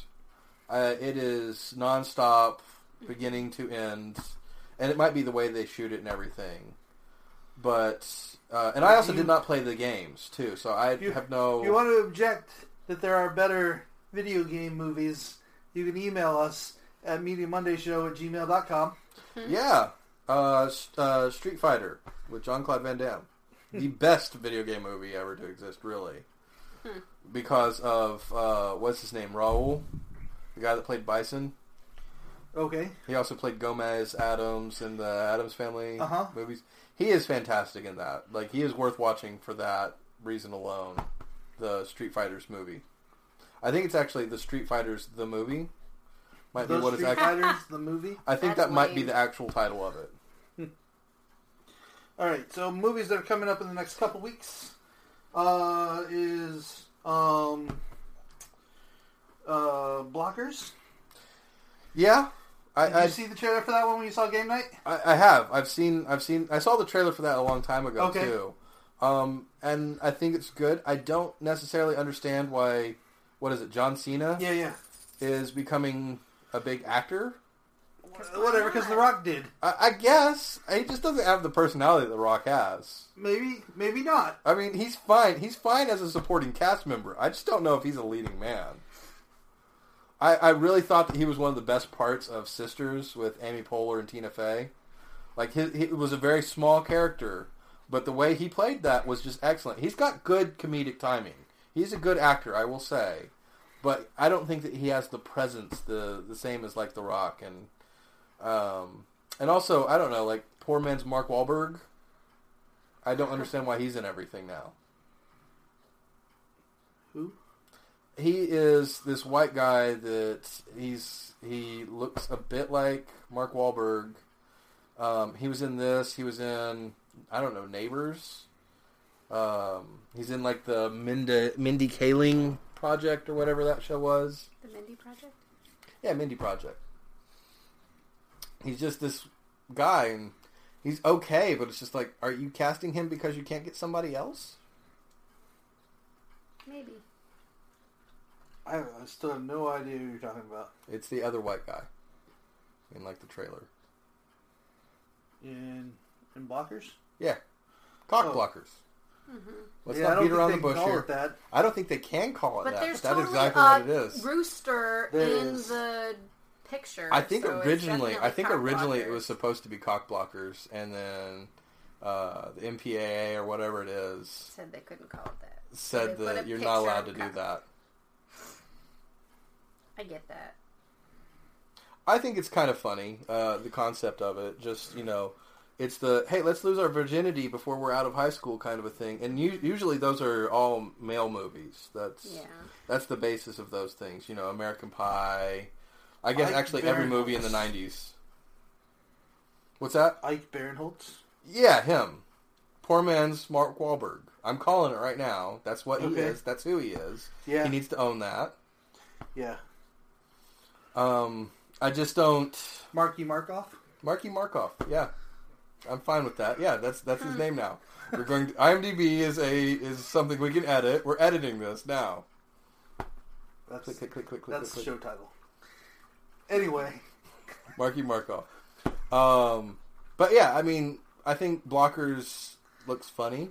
Uh, it is nonstop, beginning to end, and it might be the way they shoot it and everything. But uh, and I also You- did not play the games too, so I You- have no. If you want to object that there are better video game movies, you can email us at mediamondayshow at gmail.com. Yeah, uh, uh, Street Fighter with Jean Claude Van Damme, the best video game movie ever to exist, really, because of uh, what's his name, Raul, the guy that played Bison. Okay. He also played Gomez Addams in the Addams Family Uh-huh. movies. He is fantastic in that. Like he is worth watching for that reason alone. The Street Fighters movie. I think it's actually the Street Fighters the movie. Might be Those what it's Street actually. Fighters, the movie. I think That's that might be the actual title of it. All right, so movies that are coming up in the next couple weeks uh, is um, uh, Blockers. Yeah, I, Did I you see the trailer for that one when you saw Game Night? I, I have. I've seen. I've seen. I saw the trailer for that a long time ago Okay. too. Um, and I think it's good. I don't necessarily understand why. What is it? John Cena Yeah, yeah. is becoming a big actor. Uh, whatever, because The Rock did. I, I guess he just doesn't have the personality that The Rock has. Maybe, maybe not. I mean, he's fine. He's fine as a supporting cast member. I just don't know if he's a leading man. I, I really thought that he was one of the best parts of Sisters with Amy Poehler and Tina Fey. Like he, he was a very small character, but the way he played that was just excellent. He's got good comedic timing. He's a good actor, I will say, but I don't think that he has the presence the the same as like The Rock and um and also I don't know like poor man's Mark Wahlberg. I don't understand why he's in everything now. Who? He is this white guy that he's he looks a bit like Mark Wahlberg. Um, he was in this. He was in I don't know Neighbors. Um, he's in like the Mindy Mindy Kaling project or whatever that show was. The Mindy Project. Yeah, Mindy Project. He's just this guy, and he's okay, but it's just like, are you casting him because you can't get somebody else? Maybe. I, don't know, I still have no idea who you're talking about. It's the other white guy in like the trailer. In in Blockers? Yeah, cock Oh. blockers. hmm Let's yeah, I not don't beat think around they the can bush call here. it that. I don't think they can call it But that. there's but that is totally exactly a what it is. rooster There in is. the picture. I think so originally, I think originally it was supposed to be cock blockers, and then uh, the MPAA or whatever it is said they couldn't call it that. said that you're not allowed to do cock. that. I get that. I think it's kind of funny, uh, the concept of it. Just, you know, it's the, hey, let's lose our virginity before we're out of high school kind of a thing. And u- usually those are all male movies. That's Yeah. that's the basis of those things. You know, American Pie. I guess Ike actually every Barinholtz. movie in the 90s. What's that? Ike Barinholtz? Yeah, him. Poor man's Mark Wahlberg. I'm calling it right now. That's what he is. That's who he is. Yeah. He needs to own that. yeah. Um, I just don't... Marky Markov? Marky Markov. Yeah, I'm fine with that. Yeah, that's that's his name now. We're going. To, IMDb is a is something we can edit. We're editing this now. That's, Click click click click click that's the click. show title. Anyway, Marky Markov. Um, but yeah, I mean, I think Blockers looks funny.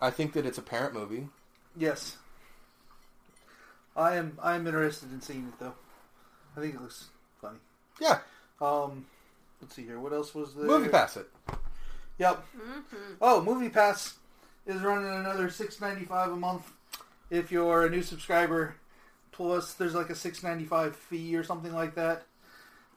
I think that it's a parent movie. Yes. I am. I am interested in seeing it though. I think it looks funny. Yeah, Um, let's see here. What else was there? movie pass it. Yep. Mm-hmm. Oh, Movie Pass is running another six ninety five a month if you're a new subscriber. Plus, there's like a six ninety five fee or something like that.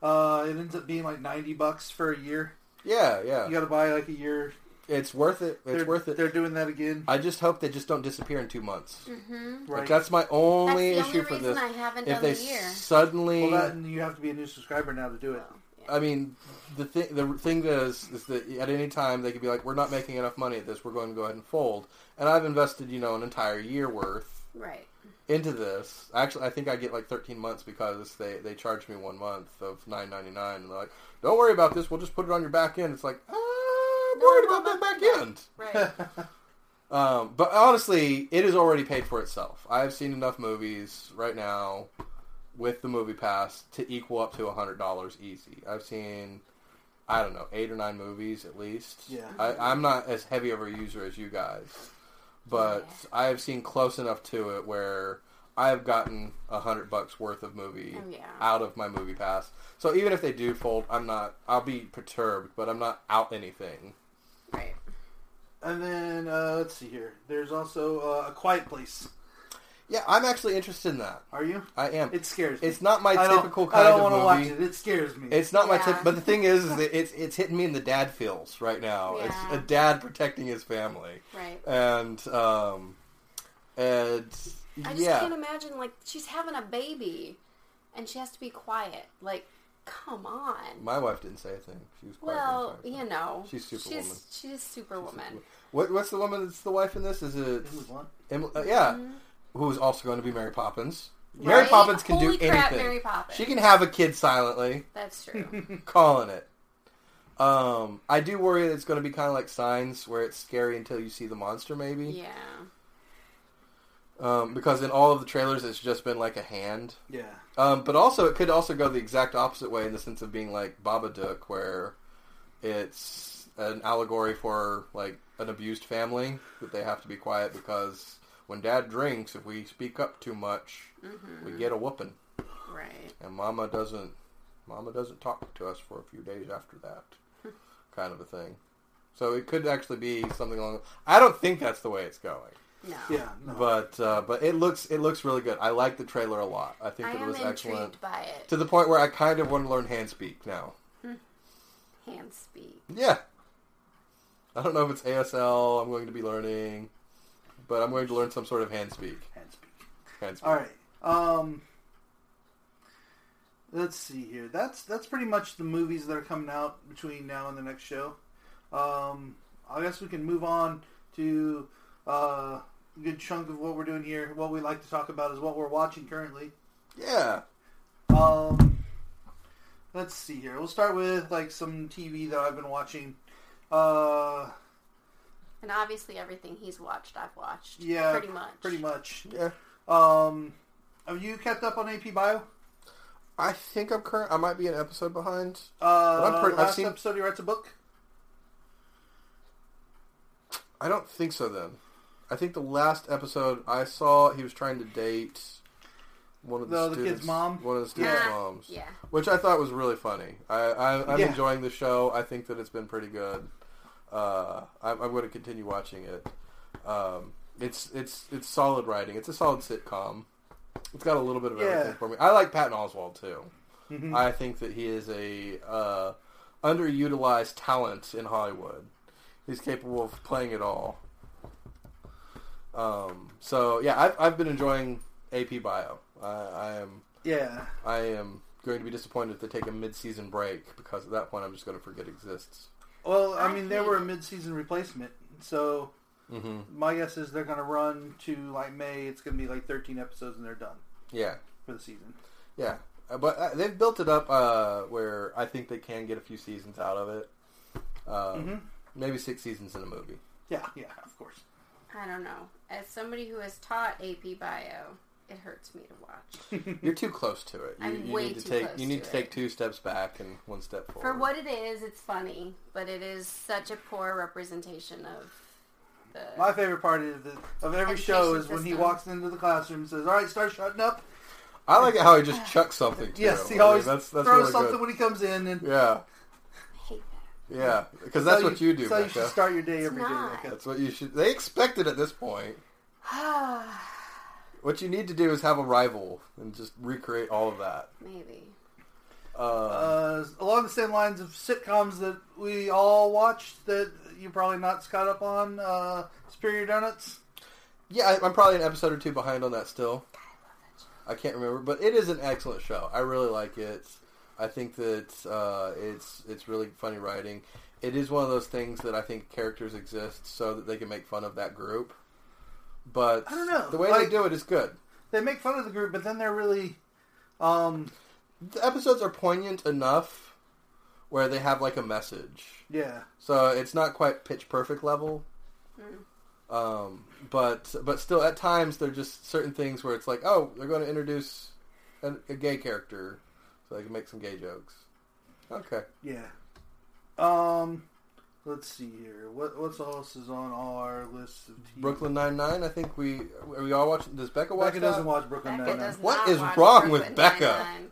Uh, it ends up being like ninety bucks for a year. Yeah, yeah, You got to buy like a year. it's worth it. It's they're, worth it. They're doing that again. I just hope they just don't disappear in two months. Mm-hmm. Right. Like that's my That's only the issue only for this. I haven't if done they the year. suddenly, well, that and you have to be a new subscriber now to do it. Yeah. I mean, the thing the thing is is that at any time they could be like, we're not making enough money at this. We're going to go ahead and fold. And I've invested, you know, an entire year worth Right. Into this. Actually, I think I get like 13 months because they they charged me one month of 9.99, and they're like, don't worry about this. We'll just put it on your back end. It's like, ah, I'm No, worried about that back end. Right. Um, but honestly, it is already paid for itself. I've seen enough movies right now with the movie pass to equal up to hundred dollars easy. I've seen, I don't know, eight or nine movies at least. Yeah. I, I'm not as heavy of a user as you guys, but I have seen close enough to it where I have gotten a hundred bucks worth of movie Oh, yeah. out of my movie pass. So even if they do fold, I'm not. I'll be perturbed, but I'm not out anything. right. And then uh, let's see here. There's also uh, a Quiet Place. Yeah, I'm actually interested in that. Are you? I am. It scares me. It's not my I don't- typical I kind don't of want to watch it. It scares me. It's not my Yeah. tip, but the thing is, is that it's it's hitting me in the dad feels right now. Yeah. It's a dad protecting his family, Right. and um, and I just yeah, can't imagine like she's having a baby, and she has to be quiet. Like, come on. my wife didn't say a thing. She was quiet. the well, entire time. you know, She's Superwoman. She's, she's Superwoman. What what's the woman that's the wife in this? Is it Emily Blunt. Em- uh, yeah, Mhm. Who is also going to be Mary Poppins? Mary Poppins can Holy do crap, anything. Mary Poppins. She can have a kid silently. That's true. calling it. Um, I do worry that it's going to be kind of like Signs, where it's scary until you see the monster, maybe. yeah. Um, because in all of the trailers, it's just been like a hand. Yeah. Um, but also, it could also go the exact opposite way in the sense of being like Babadook, where it's an allegory for like an abused family that they have to be quiet because when Dad drinks, if we speak up too much, hmm we get a whooping, Right. and Mama doesn't. Mama doesn't talk to us for a few days after that, kind of a thing. So it could actually be something along. I don't think that's the way it's going. No. Yeah. No. But uh, but it looks it looks really good. I like the trailer a lot. I think I it was excellent by it. to the point where I kind of want to learn hand speak now. Hand speak. Yeah, I don't know if it's ASL. I'm going to be learning, but I'm going to learn some sort of hand speak. Hand speak. Hand speak. All right. Um. Let's see here. That's that's pretty much the movies that are coming out between now and the next show. Um, I guess we can move on to uh, a good chunk of what we're doing here. What we like to talk about is what we're watching currently. Yeah. Um, let's see here. We'll start with like some TV that I've been watching. Uh, And obviously, everything he's watched, I've watched. yeah, Pretty much. Pretty much. Yeah. Um, have you kept up on AP Bio? I think I'm current. I might be an episode behind. Uh, I'm pretty- I've last seen- episode he writes a book. I don't think so. Then, I think the last episode I saw, he was trying to date one of the, The- the kid's students, mom? one of the students' Yeah. moms. Yeah. which I thought was really funny. I, I, I'm Yeah. enjoying the show. I think that it's been pretty good. Uh, I'm, I'm going to continue watching it. Um, it's it's it's solid writing. It's a solid sitcom. It's got a little bit of Yeah. everything for me. I like Patton Oswalt too. Mhm. I think that he is a uh, underutilized talent in Hollywood. He's capable of playing it all. Um, so yeah, I've I've been enjoying AP Bio. I, I am Yeah. I am going to be disappointed if they take a mid-season break because at that point I'm just going to forget it exists. Well, I I mean, they were a it. mid-season replacement, so Mm-hmm. my guess is they're going to run to like May. It's going to be like 13 episodes, and they're done Yeah, for the season. yeah, Uh, but uh, they've built it up uh, where I think they can get a few seasons out of it. Um, hmm Maybe six seasons in a movie. Yeah, yeah, of course. I don't know. As somebody who has taught AP Bio, it hurts me to watch. You're too close to it. You, I'm you way need to too take close you need to to take it. two steps back and one step forward. For what it is, it's funny, but it is such a poor representation of the. My favorite part of, the, of every show Education is when he system. walks into the classroom and says, "All right, start shutting up." I like it how he just chucks something. Too. Yes, he I mean, always that's, that's throws really something good. when he comes in, and Yeah, I hate that. yeah, because that's how what you do, That's how you should start your day It's every day, not. Becca. That's what you should. They expect it at this point. What you need to do is have a rival and just recreate all of that. Maybe. Uh, Uh, along the same lines of sitcoms that we all watched that you're probably not caught up on, uh, Superior Donuts. yeah, I, I'm probably an episode or two behind on that still. I can't remember, but it is an excellent show. I really like it. I think that uh, it's it's really funny writing. It is one of those things that I think characters exist so that they can make fun of that group. But I don't know. The way Like- they do it is good. They make fun of the group, but then they're really, um, The episodes are poignant enough where they have like a message. yeah. So it's not quite pitch perfect level. Mm. Um, but but still, at times there are just certain things where it's like, oh, they're going to introduce a, a gay character, so they can make some gay jokes. Okay, Yeah. Um, let's see here. What what else is on all our list of TV? Brooklyn Nine Nine. I think we are we all watching. Does Becca watch Becca that? doesn't watch Brooklyn Becca Nine-Nine. does What not is watch wrong with Brooklyn Becca? Nine-Nine.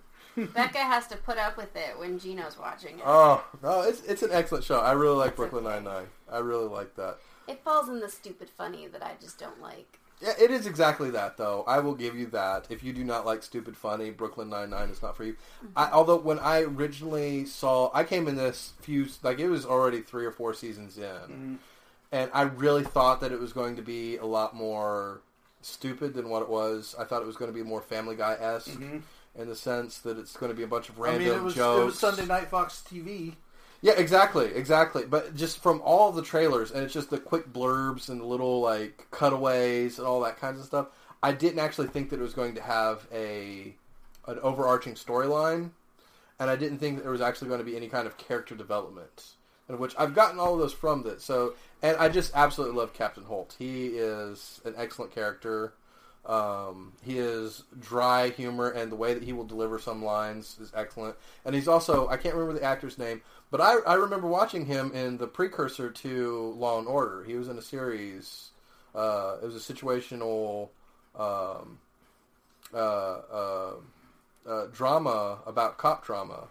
Becca has to put up with it when Gino's watching it. Oh no, it's it's an excellent show. I really like Brooklyn Nine Nine. I really like that. It falls in the stupid funny that I just don't like. Yeah, it is exactly that, though. I will give you that. If you do not like stupid funny, Brooklyn Nine Nine is not for you. I, although when I originally saw, I came in this few like it was already three or four seasons in, Mhm. and I really thought that it was going to be a lot more stupid than what it was. I thought it was going to be more Family Guy esque Mhm. in the sense that it's going to be a bunch of I random mean, it was jokes. it was Sunday Night Fox TV. Yeah, exactly, exactly. But just from all the trailers, and it's just the quick blurbs and the little like cutaways and all that kinds of stuff. I didn't actually think that it was going to have a an overarching storyline, and I didn't think that there was actually going to be any kind of character development. And which I've gotten all of those from this. So, and I just absolutely love Captain Holt. He is an excellent character. Um, he is dry humor, and the way that he will deliver some lines is excellent. And he's also I can't remember the actor's name, but I, I remember watching him in the precursor to Law and Order. He was in a series. Uh, it was a situational um, uh, uh, uh, drama about cop drama,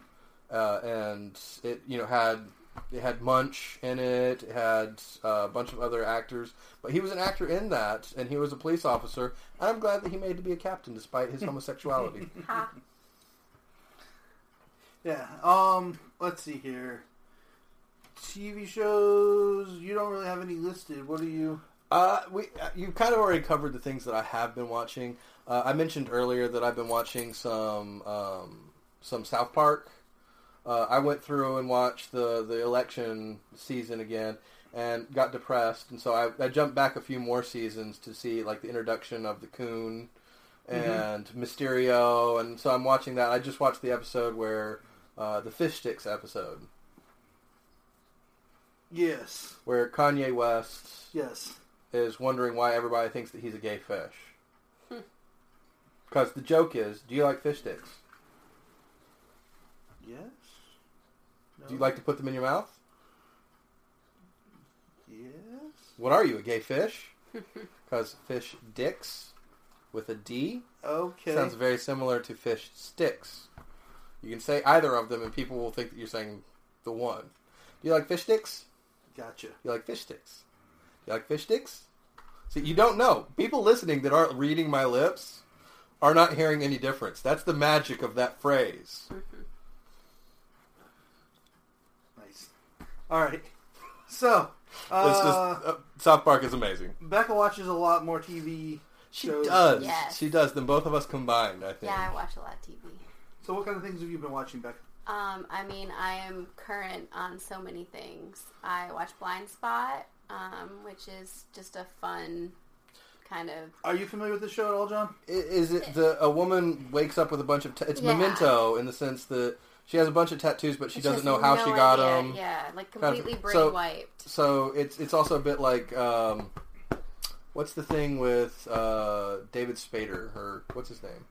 uh, and it you know had it had Munch in it. It had uh, a bunch of other actors, but he was an actor in that, and he was a police officer. And I'm glad that he made to be a captain despite his homosexuality. Yeah. Um. Let's see here. TV shows. You don't really have any listed. What do you? Uh, we uh, you kind of already covered the things that I have been watching. Uh, I mentioned earlier that I've been watching some um, some South Park. Uh, I went through and watched the the election season again and got depressed, and so I, I jumped back a few more seasons to see like the introduction of the Coon and Mysterion, and so I'm watching that. I just watched the episode where uh, the fish sticks episode Yes. where Kanye West Yes. is wondering why everybody thinks that he's a gay fish. Hmm. Because the joke is, do you like fish sticks? Yes. Do you like to put them in your mouth? Yes. What are you, a gay fish? Because fish dicks with a D Okay. sounds very similar to fish sticks. You can say either of them, and people will think that you're saying the one. Do you like fish sticks? Gotcha. You like fish sticks? You like fish sticks? See, you don't know. People listening that aren't reading my lips are not hearing any difference. That's the magic of that phrase. Nice. All right. So, It's uh, just uh, South Park is amazing. Becca watches a lot more TV. She shows. does. Yes. She does. Than both of us combined, I think. Yeah, I watch a lot of TV. So, what kind of things have you been watching, Becca? Um, I mean, I am current on so many things. I watch Blind Spot, um, which is just a fun kind of. Are you familiar with the show at all, John? I- Is it the a woman wakes up with a bunch of? Ta- it's Yeah. Memento in the sense that she has a bunch of tattoos, but she She doesn't know how no she got idea. them. Yeah, like Kind of- completely brain so- wiped. So it's it's also a bit like um, what's the thing with uh, David Spader? Or what's his name?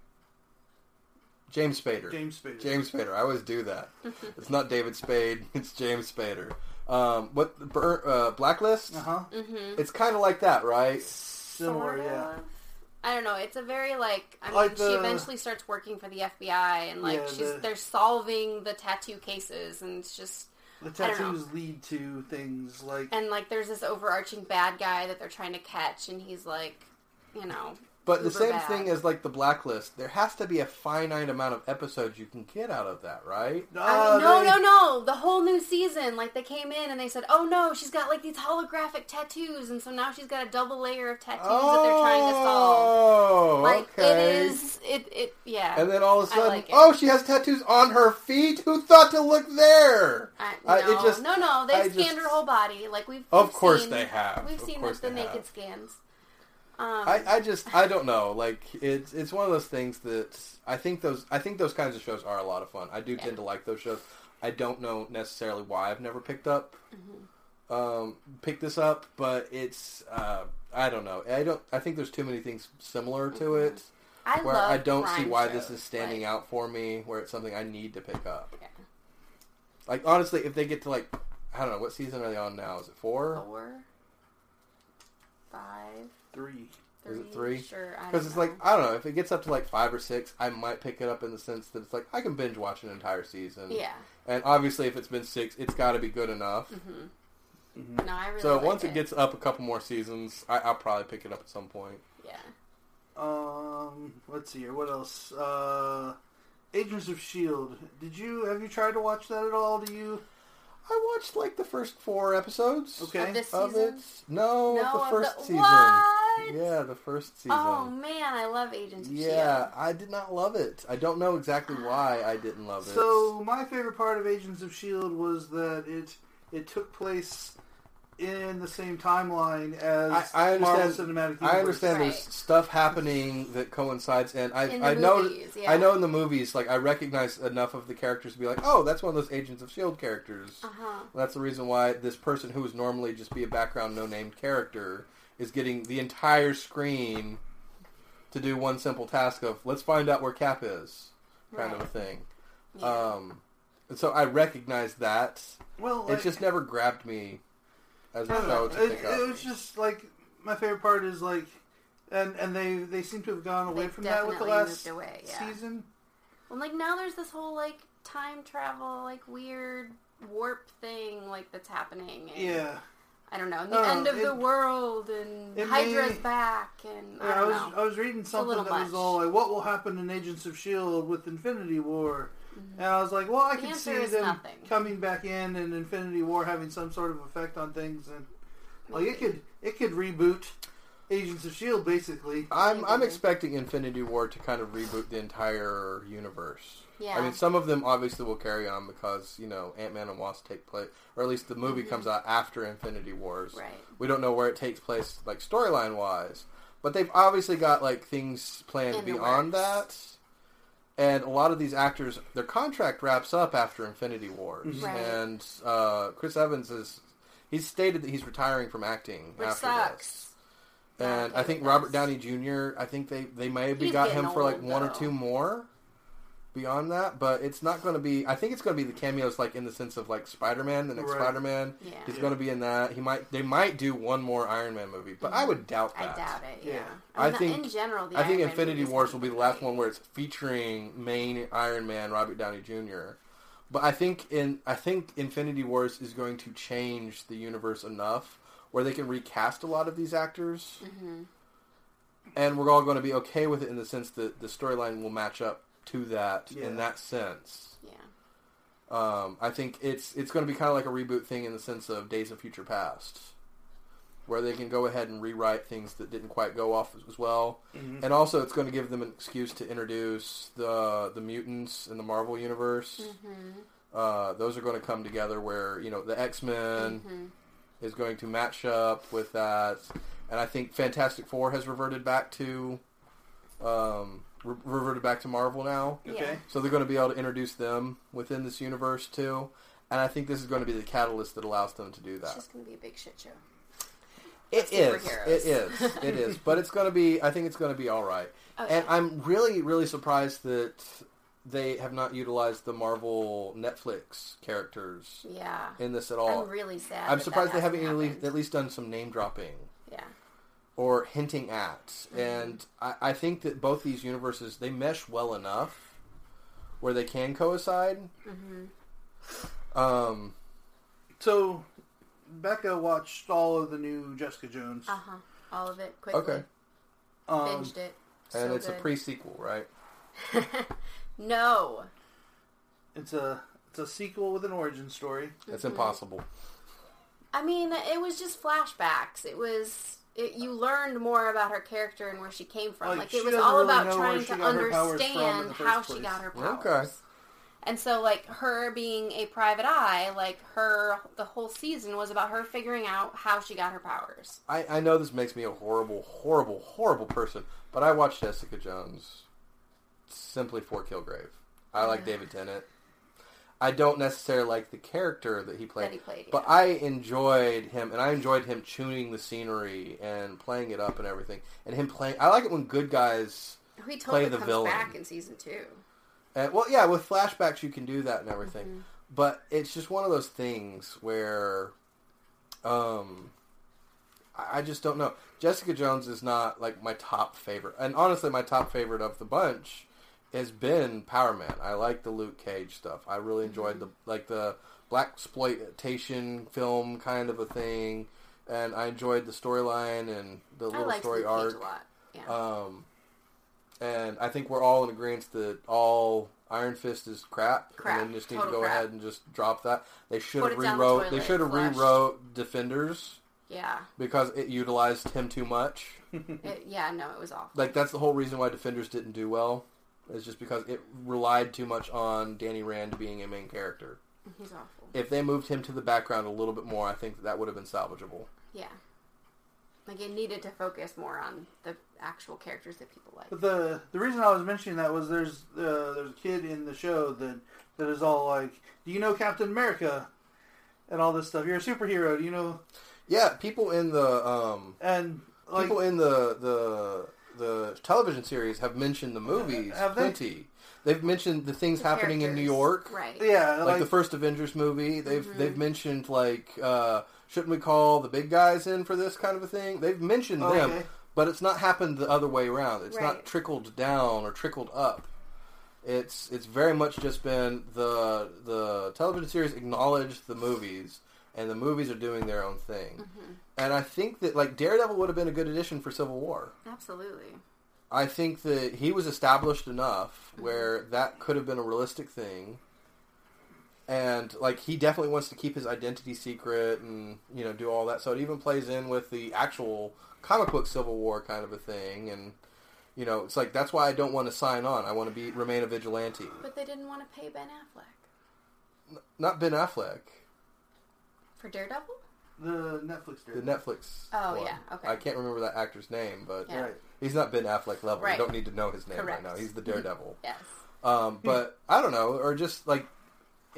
James Spader. James Spader. James Spader. I always do that. it's not David Spade. It's James Spader. Um, what Bur- uh, Blacklist? Uh huh. Mm-hmm. It's kind of like that, right? Similar, yeah. I don't know. It's a very like. I mean, Like she eventually starts working for the FBI, and like Yeah, she's the- they're solving the tattoo cases, and it's just The I don't know. tattoos lead to things like and like there's this overarching bad guy that they're trying to catch, and he's like, you know, But the same bad. thing as like the Blacklist. There has to be a finite amount of episodes you can get out of that, right? Uh, no, they- no, no. The whole new season, like they came in and they said, "Oh no, she's got like these holographic tattoos, and so now she's got a double layer of tattoos that they're trying to solve." Oh, Like okay. it is, it, it, yeah. And then all of a sudden, like oh, she has tattoos on her feet. Who thought to look there? I, I- no, it just- no, no. They I scanned just- her whole body. Like we've, Of we've course seen, they have. We've Of seen the, the naked have. scans. Um, I, I just I don't know. Like it's it's one of those things that I think those I think those kinds of shows are a lot of fun. I do Yeah. tend to like those shows. I don't know necessarily why I've never picked up Mm-hmm. um, picked this up, but it's uh, I don't know. I don't. I think there's too many things similar to Mhm. it I where I don't see why this is standing like, out for me. Where it's something I need to pick up. Yeah. Like honestly, if they get to like I don't know what season are they on now? Is it four? Four, five, three. three. Is it three? Sure. Because it's know. like I don't know if it gets up to like five or six, I might pick it up in the sense that it's like I can binge watch an entire season. yeah. And obviously, if it's been six, it's got to be good enough. hmm Mhm. No, I really. So like once it it gets up a couple more seasons, I, I'll probably pick it up at some point. yeah. Um, let's see here. What else? Uh, Agents of Shield. Did you have you tried to watch that at all? Do you? I watched like the first four episodes Okay. Of this of it. No, No, of the of first the- season. What? Yeah, the first season. Oh man, I love Agents of Shield. yeah, Shield. I did not love it. I don't know exactly why I didn't love it. So my favorite part of Agents of Shield was that it it took place in the same timeline as I- I Marvel understand- Cinematic Universe. I understand Right. there's stuff happening that coincides, and I In the I know yeah. I know in the movies, like I recognize enough of the characters to be like, oh, that's one of those Agents of Shield characters. Uh huh. That's the reason why this person who would normally just be a background, no named character is getting the entire screen to do one simple task of let's find out where Cap is, kind of a thing. Yeah. Um, and so I recognize that. Well, it just never grabbed me as I a don't show know. to It, pick up. it was just like my favorite part is like, and and they they seem to have gone away They've from that with the last away, yeah. season. Well, like now there's this whole like time travel, like weird warp thing, like that's happening. And, Yeah, I don't know. The I don't end of it- the world, and it Hydra's may- back, and I Yeah, I, don't was know. I was reading something little that was all like, "What will happen in Agents of Shield with Infinity War?" Mm-hmm. And I was like, "Well, I The can see them nothing. coming back in and Infinity War having some sort of effect on things, and like it could it could reboot Agents of Shield basically. I'm I'm expecting Infinity War to kind of reboot the entire universe. Yeah. I mean, some of them obviously will carry on because you know Ant Man and Wasp take place, or at least the movie Mhm. comes out after Infinity Wars. Right. We don't know where it takes place, like storyline wise, but they've obviously got like things planned In beyond that. And a lot of these actors, their contract wraps up after Infinity Wars, Mhm. Right. and uh, Chris Evans is. He's stated that he's retiring from acting Which after sucks. this. And okay I think Robert. Downey Jr. I think they they may have got him for like old, one or two more. Beyond that, but it's not going to be. I think it's going to be the cameos, like in the sense of like Spider Man, the next Right. Spider Man. Yeah. He's Yeah. going to be in that. He might. They might do one more Iron Man movie, but I would doubt I that. doubt it. Yeah. Yeah. I mean, think- in general, the I think Iron Man Infinity movies Wars will be the last one where it's featuring main Iron Man Robert Downey Jr. But I think in I think Infinity Wars is going to change the universe enough where they can recast a lot of these actors, Mhm. and we're all going to be okay with it in the sense that the storyline will match up to that Yeah. in that sense. Yeah. Um, I think it's it's going to be kind of like a reboot thing in the sense of Days of Future Past, where they can go ahead and rewrite things that didn't quite go off as- as well. Mhm. And also, it's going to give them an excuse to introduce the the mutants in the Marvel universe. Mhm. Uh, those are going to come together where you know the X Men Mhm. is going to match up with that, and I think Fantastic Four has reverted back to um, re- reverted back to Marvel now. Yeah. Okay. So they're going to be able to introduce them within this universe too, and I think this is going to be the catalyst that allows them to do that. It's just gonna be a big shit show. It is. superheroes. It is. It is. But it's going to be. I think it's going to be all right. Okay. And I'm really, really surprised that they have not utilized the Marvel Netflix characters yeah. in this at all. I'm really sad. I'm that surprised that they haven't at least, happened. at least done some name dropping Yeah. Or hinting at. Mm-hmm. And I, I think that both these universes they mesh well enough where they can coincide. Mm-hmm. Um, So, Becca watched all of the new Jessica Jones. Uh huh. All of it quickly. okay, Um, Binged it. and So it's a good. pre sequel, right? no. it's a it's a sequel with an origin story. It's Mm-hmm. impossible. I mean, it was just flashbacks. It was it, you learned more about her character and where she came from. Like, Like, it was all really about trying to got her powers from in understand how first she got her powers. Okay. And so, like her being a private eye, like her, the whole season was about her figuring out how she got her powers. I, I know this makes me a horrible, horrible, horrible person, but I watched Jessica Jones simply for Kilgrave. I like David Tennant. I don't necessarily like the character that he played, That he played, but. I enjoyed him, and I enjoyed him tuning the scenery and playing it up and everything, and him playing. I like it when good guys. He Play the comes villain. back in season two. And, well, yeah, with flashbacks you can do that and everything, Mm-hmm. but it's just one of those things where, um, I I just don't know. Jessica Jones is not like my top favorite, and honestly, my top favorite of the bunch has been Power Man. I like the Luke Cage stuff. I really enjoyed Mm-hmm. the like the black exploitation film kind of a thing, and I enjoyed the storyline and the I little liked story Luke arc. Cage a lot. Yeah. Um, and I think we're all in agreement that all Iron Fist is crap, Crap. and then just need Total to go crap. ahead and just drop that. They should Put have down the rewrote. They should have rewrote Defenders yeah. because it utilized him too much. It, yeah. No, it was awful. Like that's the whole reason why Defenders didn't do well. Is just because it relied too much on Danny Rand being a main character. He's awful. If they moved him to the background a little bit more, I think that, that would have been salvageable. Yeah. Like it needed to focus more on the actual characters that people like. But the the reason I was mentioning that was there's uh, there's a kid in the show that that is all like, "Do you know Captain America?" and all this stuff. You're a superhero. Do you know? Yeah, people in the um, And like, people in the the the television series have mentioned the movies Have they? plenty. They've mentioned the things The happening in New characters. York, Right. yeah, like, like, the first Avengers movie. They've Mhm. they've mentioned like uh, shouldn't we call the big guys in for this kind of a thing? They've mentioned them, Okay. but it's not happened the other way around. It's not trickled down or trickled up. It's it's very much just been the the television series acknowledged the movies, and the movies are doing their own thing. Mm-hmm. And I think that like Daredevil would have been a good addition for Civil War. Absolutely. I think that he was established enough where that could have been a realistic thing. And like he definitely wants to keep his identity secret and you know do all that. So it even plays in with the actual comic book Civil War kind of a thing. And you know it's like that's why I don't want to sign on. I want to be remain a vigilante. But they didn't want to pay Ben Affleck N- Not Ben Affleck, for Daredevil. The Netflix the series. Netflix. Oh, one. yeah, okay. I can't remember that actor's name, but Yeah. Right. he's not Ben Affleck level. Right. You don't need to know his name Correct. right now. He's the Daredevil. Yes. Um, but I don't know, or just like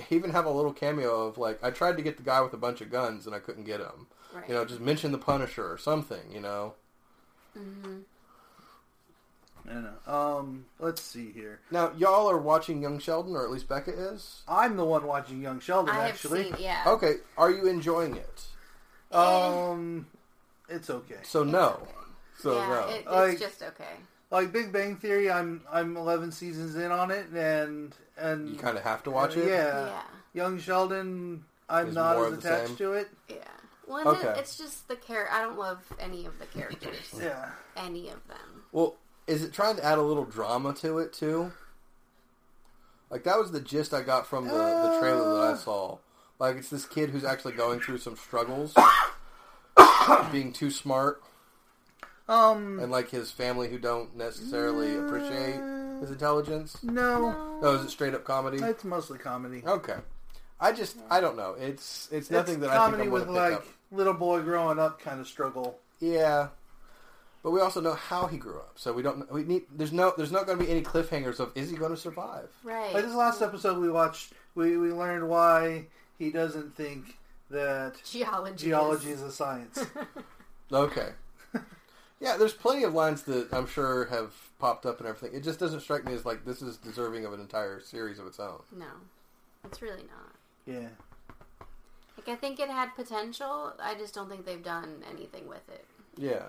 even have a little cameo of like I tried to get the guy with a bunch of guns and I couldn't get him. Right. You know, just mention the Punisher or something. You know. hmm I don't know. Um, let's see here. Now y'all are watching Young Sheldon, or at least Becca is. I'm the one watching Young Sheldon. I have actually, seen. Yeah. Okay, are you enjoying it? Um, it's okay. So no. So yeah. no. It, it's Like- just okay. Like Big Bang Theory, I'm I'm 11 seasons in on it, and and you kind of have to watch it. Yeah. yeah. Young Sheldon, I'm Is not as attached same? to it. Yeah. Well, Okay. it, it's just the character. I don't love any of the characters. Yeah. any of them. Well, is it trying to add a little drama to it too? Like that was the gist I got from the, the trailer that I Uh. saw. Like it's this kid who's actually going through some struggles, being too smart, Um. and like his family who don't necessarily appreciate his intelligence. No, No, is it straight up comedy? it's mostly comedy. Okay, I just I don't know. It's it's nothing it's that I think comedy I'm with going pick like up. little boy growing up kind of struggle. Yeah, but we also know how he grew up, so we don't. We need. There's no. There's not going to be any cliffhangers of is he going to survive? Right. Like this last episode we watched, we we learned why he doesn't think that Geology. geology is- is a science. Okay. yeah, there's plenty of lines that I'm sure have popped up and everything. It just doesn't strike me as like this is deserving of an entire series of its own. No, it's really not. Yeah. Like I think it had potential. I just don't think they've done anything with it. Yeah.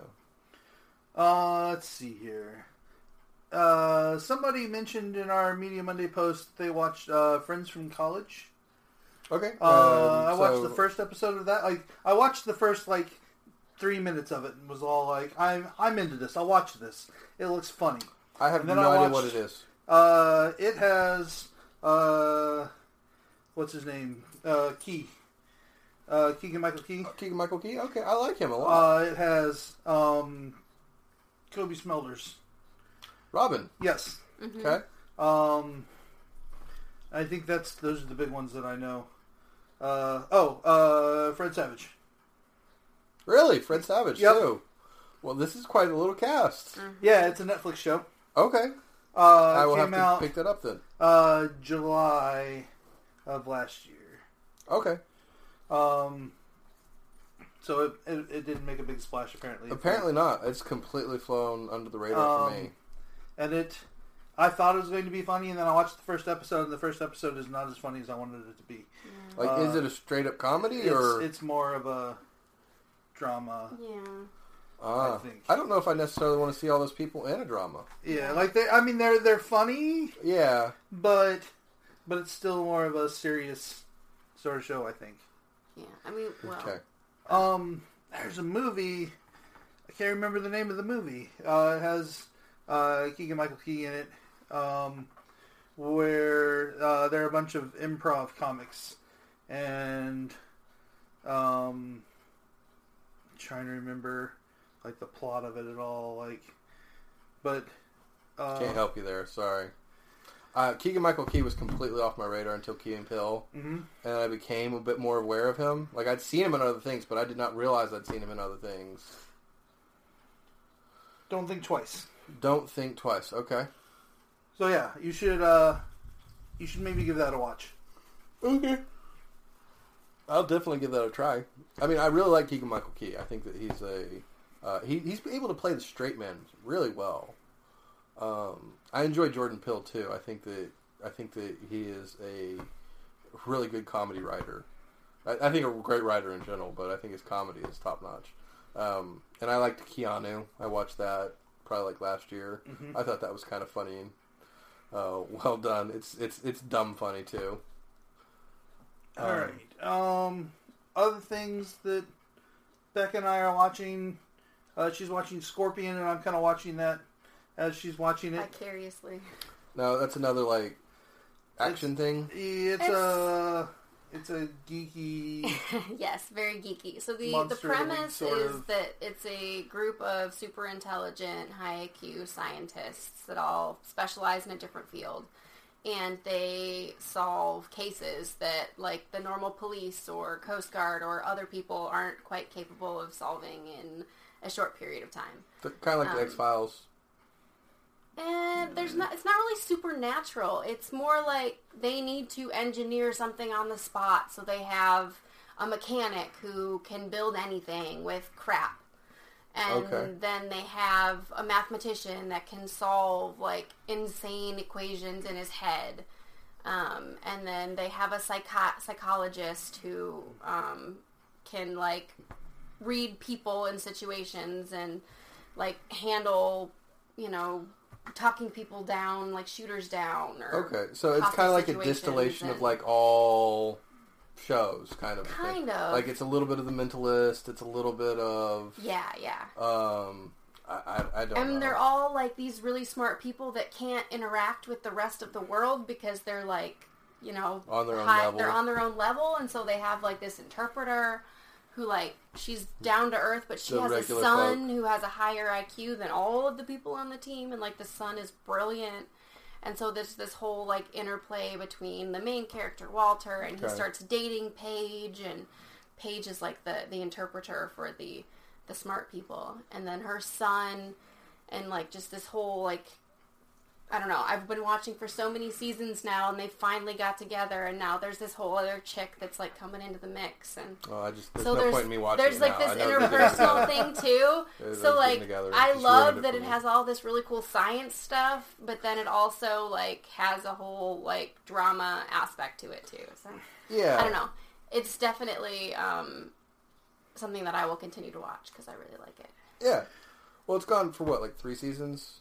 Uh, let's see here. Uh, somebody mentioned in our Media Monday post they watched uh, Friends from College. Okay. Uh, um, I watched so- the first episode of that. Like, I watched the first like three minutes of it and was all like, "I'm I'm into this. I'll watch this. It looks funny." I have no I idea what it is. Uh, it has uh, what's his name? Uh, Key. Uh, Keegan Michael Key. Keegan Michael Key. Okay, I like him a lot. Uh, it has um, Cobie Smulders. Robin. Yes. Mhm. Okay. Um, I think that's those are the big ones that I know. Uh, oh, uh, Fred Savage. Really, Fred Savage Yep. too. Well, this is quite a little cast. Yeah, it's a Netflix show. Okay, Uh, I will it have came to out pick that up then. uh, July of last year. Okay. Um, so it, it, it didn't make a big splash apparently. Apparently not. It's completely flown under the radar Um, for me. and it. I thought it was going to be funny, and then I watched the first episode, and the first episode is not as funny as I wanted it to be. Like, is uh, it a straight up comedy It's, or? it's more of a drama. Yeah. Ah, I think. I don't know if I necessarily want to see all those people in a drama. Yeah, like they. I mean, they're they're funny, Yeah. but but it's still more of a serious sort of show. I think. Yeah. I mean, well, Okay. Um, there's a movie. I can't remember the name of the movie. Uh, it has uh, Keegan Michael Key in it, um, where uh, there are a bunch of improv comics, and um, trying to remember like the plot of it at all. Like, but uh, Can't help you there. Sorry. Uh, Keegan Michael Key was completely off my radar until Key and Peele, mhm. and I became a bit more aware of him. Like I'd seen him in other things, but I did not realize I'd seen him in other things. Don't think twice. Don't think twice. Okay. So yeah, you should uh, you should maybe give that a watch. Okay. I'll definitely give that a try. I mean, I really like Keegan Michael Key. I think that he's a uh, he, he's able to play the straight man really well. Um, I enjoy Jordan Peele too. I think that I think that he is a really good comedy writer. I, I think a great writer in general, but I think his comedy is top notch. Um, and I liked Keanu. I watched that probably like last year. Mhm. I thought that was kind of funny and uh, well done. It's it's it's dumb funny too. All Um, right. Um, other things that Becca and I are watching. Uh, she's watching Scorpion, and I'm kind of watching that as she's watching it. vicariously. No, that's another like action thing. It's, It's- a it's a geeky. yes, very geeky. So the the premise is of- that it's a group of super intelligent, high IQ scientists that all specialize in a different field, and they solve cases that like the normal police or Coast Guard or other people aren't quite capable of solving in a short period of time. Kind of like the Um, X Files. And there's not it's not really supernatural. It's more like they need to engineer something on the spot so they have a mechanic who can build anything with crap. And Okay. then they have a mathematician that can solve like insane equations in his head. Um, and then they have a psycho- psychologist who um, can like read people in situations and like handle, you know, talking people down, like shooters down. Or Okay, so it's kind of like a distillation of like all shows, kind of. a thing. Kind of. Like it's a little bit of The Mentalist. It's a little bit of Yeah, yeah. um. I I, I don't know. And they're all like these really smart people that can't interact with the rest of the world because they're like, you know, On their own high- level. They're on their own level, and so they have like this interpreter who like she's down to earth, but she The has a son folk. who has a higher IQ than all of the people on the team, and like the son is brilliant. And so there's this whole like interplay between the main character Walter, and he starts dating Paige, and Paige is like the the interpreter for the the smart people, and then her son, and like just this whole like I don't know. I've been watching for so many seasons now, and they finally got together, and now there's this whole other chick that's like coming into the mix, and Well, I just there's so no there's point in me watching. there's like now. this I know they're getting interpersonal thing too. So like. I love it that it has all this really cool science stuff, but then it also like has a whole like drama aspect to it too. So Yeah, I don't know. It's definitely um, something that I will continue to watch because I really like it. Yeah. Well, it's gone for what, like three seasons?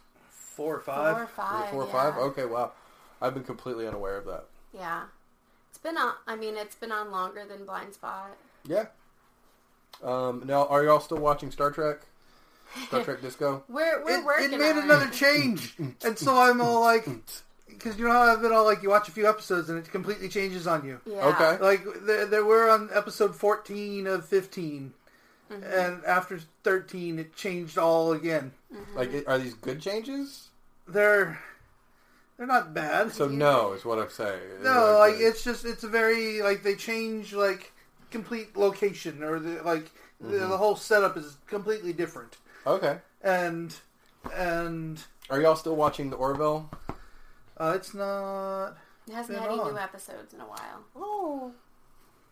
Four or five. Four or five. four or yeah. five? Okay, wow. I've been completely unaware of that. Yeah. It's been on. I mean, it's been on longer than Blind Spot. Yeah. Um, now, are y'all still watching Star Trek? Star Trek Disco? We're we're It, working. it made on another it. change, and so I'm all like, because you know how I've been all like, you watch a few episodes and it completely changes on you. Yeah. Okay. Like there, there we're on episode 14 of 15, Mm-hmm. and after 13, it changed all again. Like, are these good changes? They're they're not bad. So no is what I'm saying. no, like it's just it's a very like they change like complete location or the like the, Mm-hmm. the whole setup is completely different, okay. and and Are y'all still watching the Orville? uh, it's not. It hasn't Been had any new episodes in a while. Oh,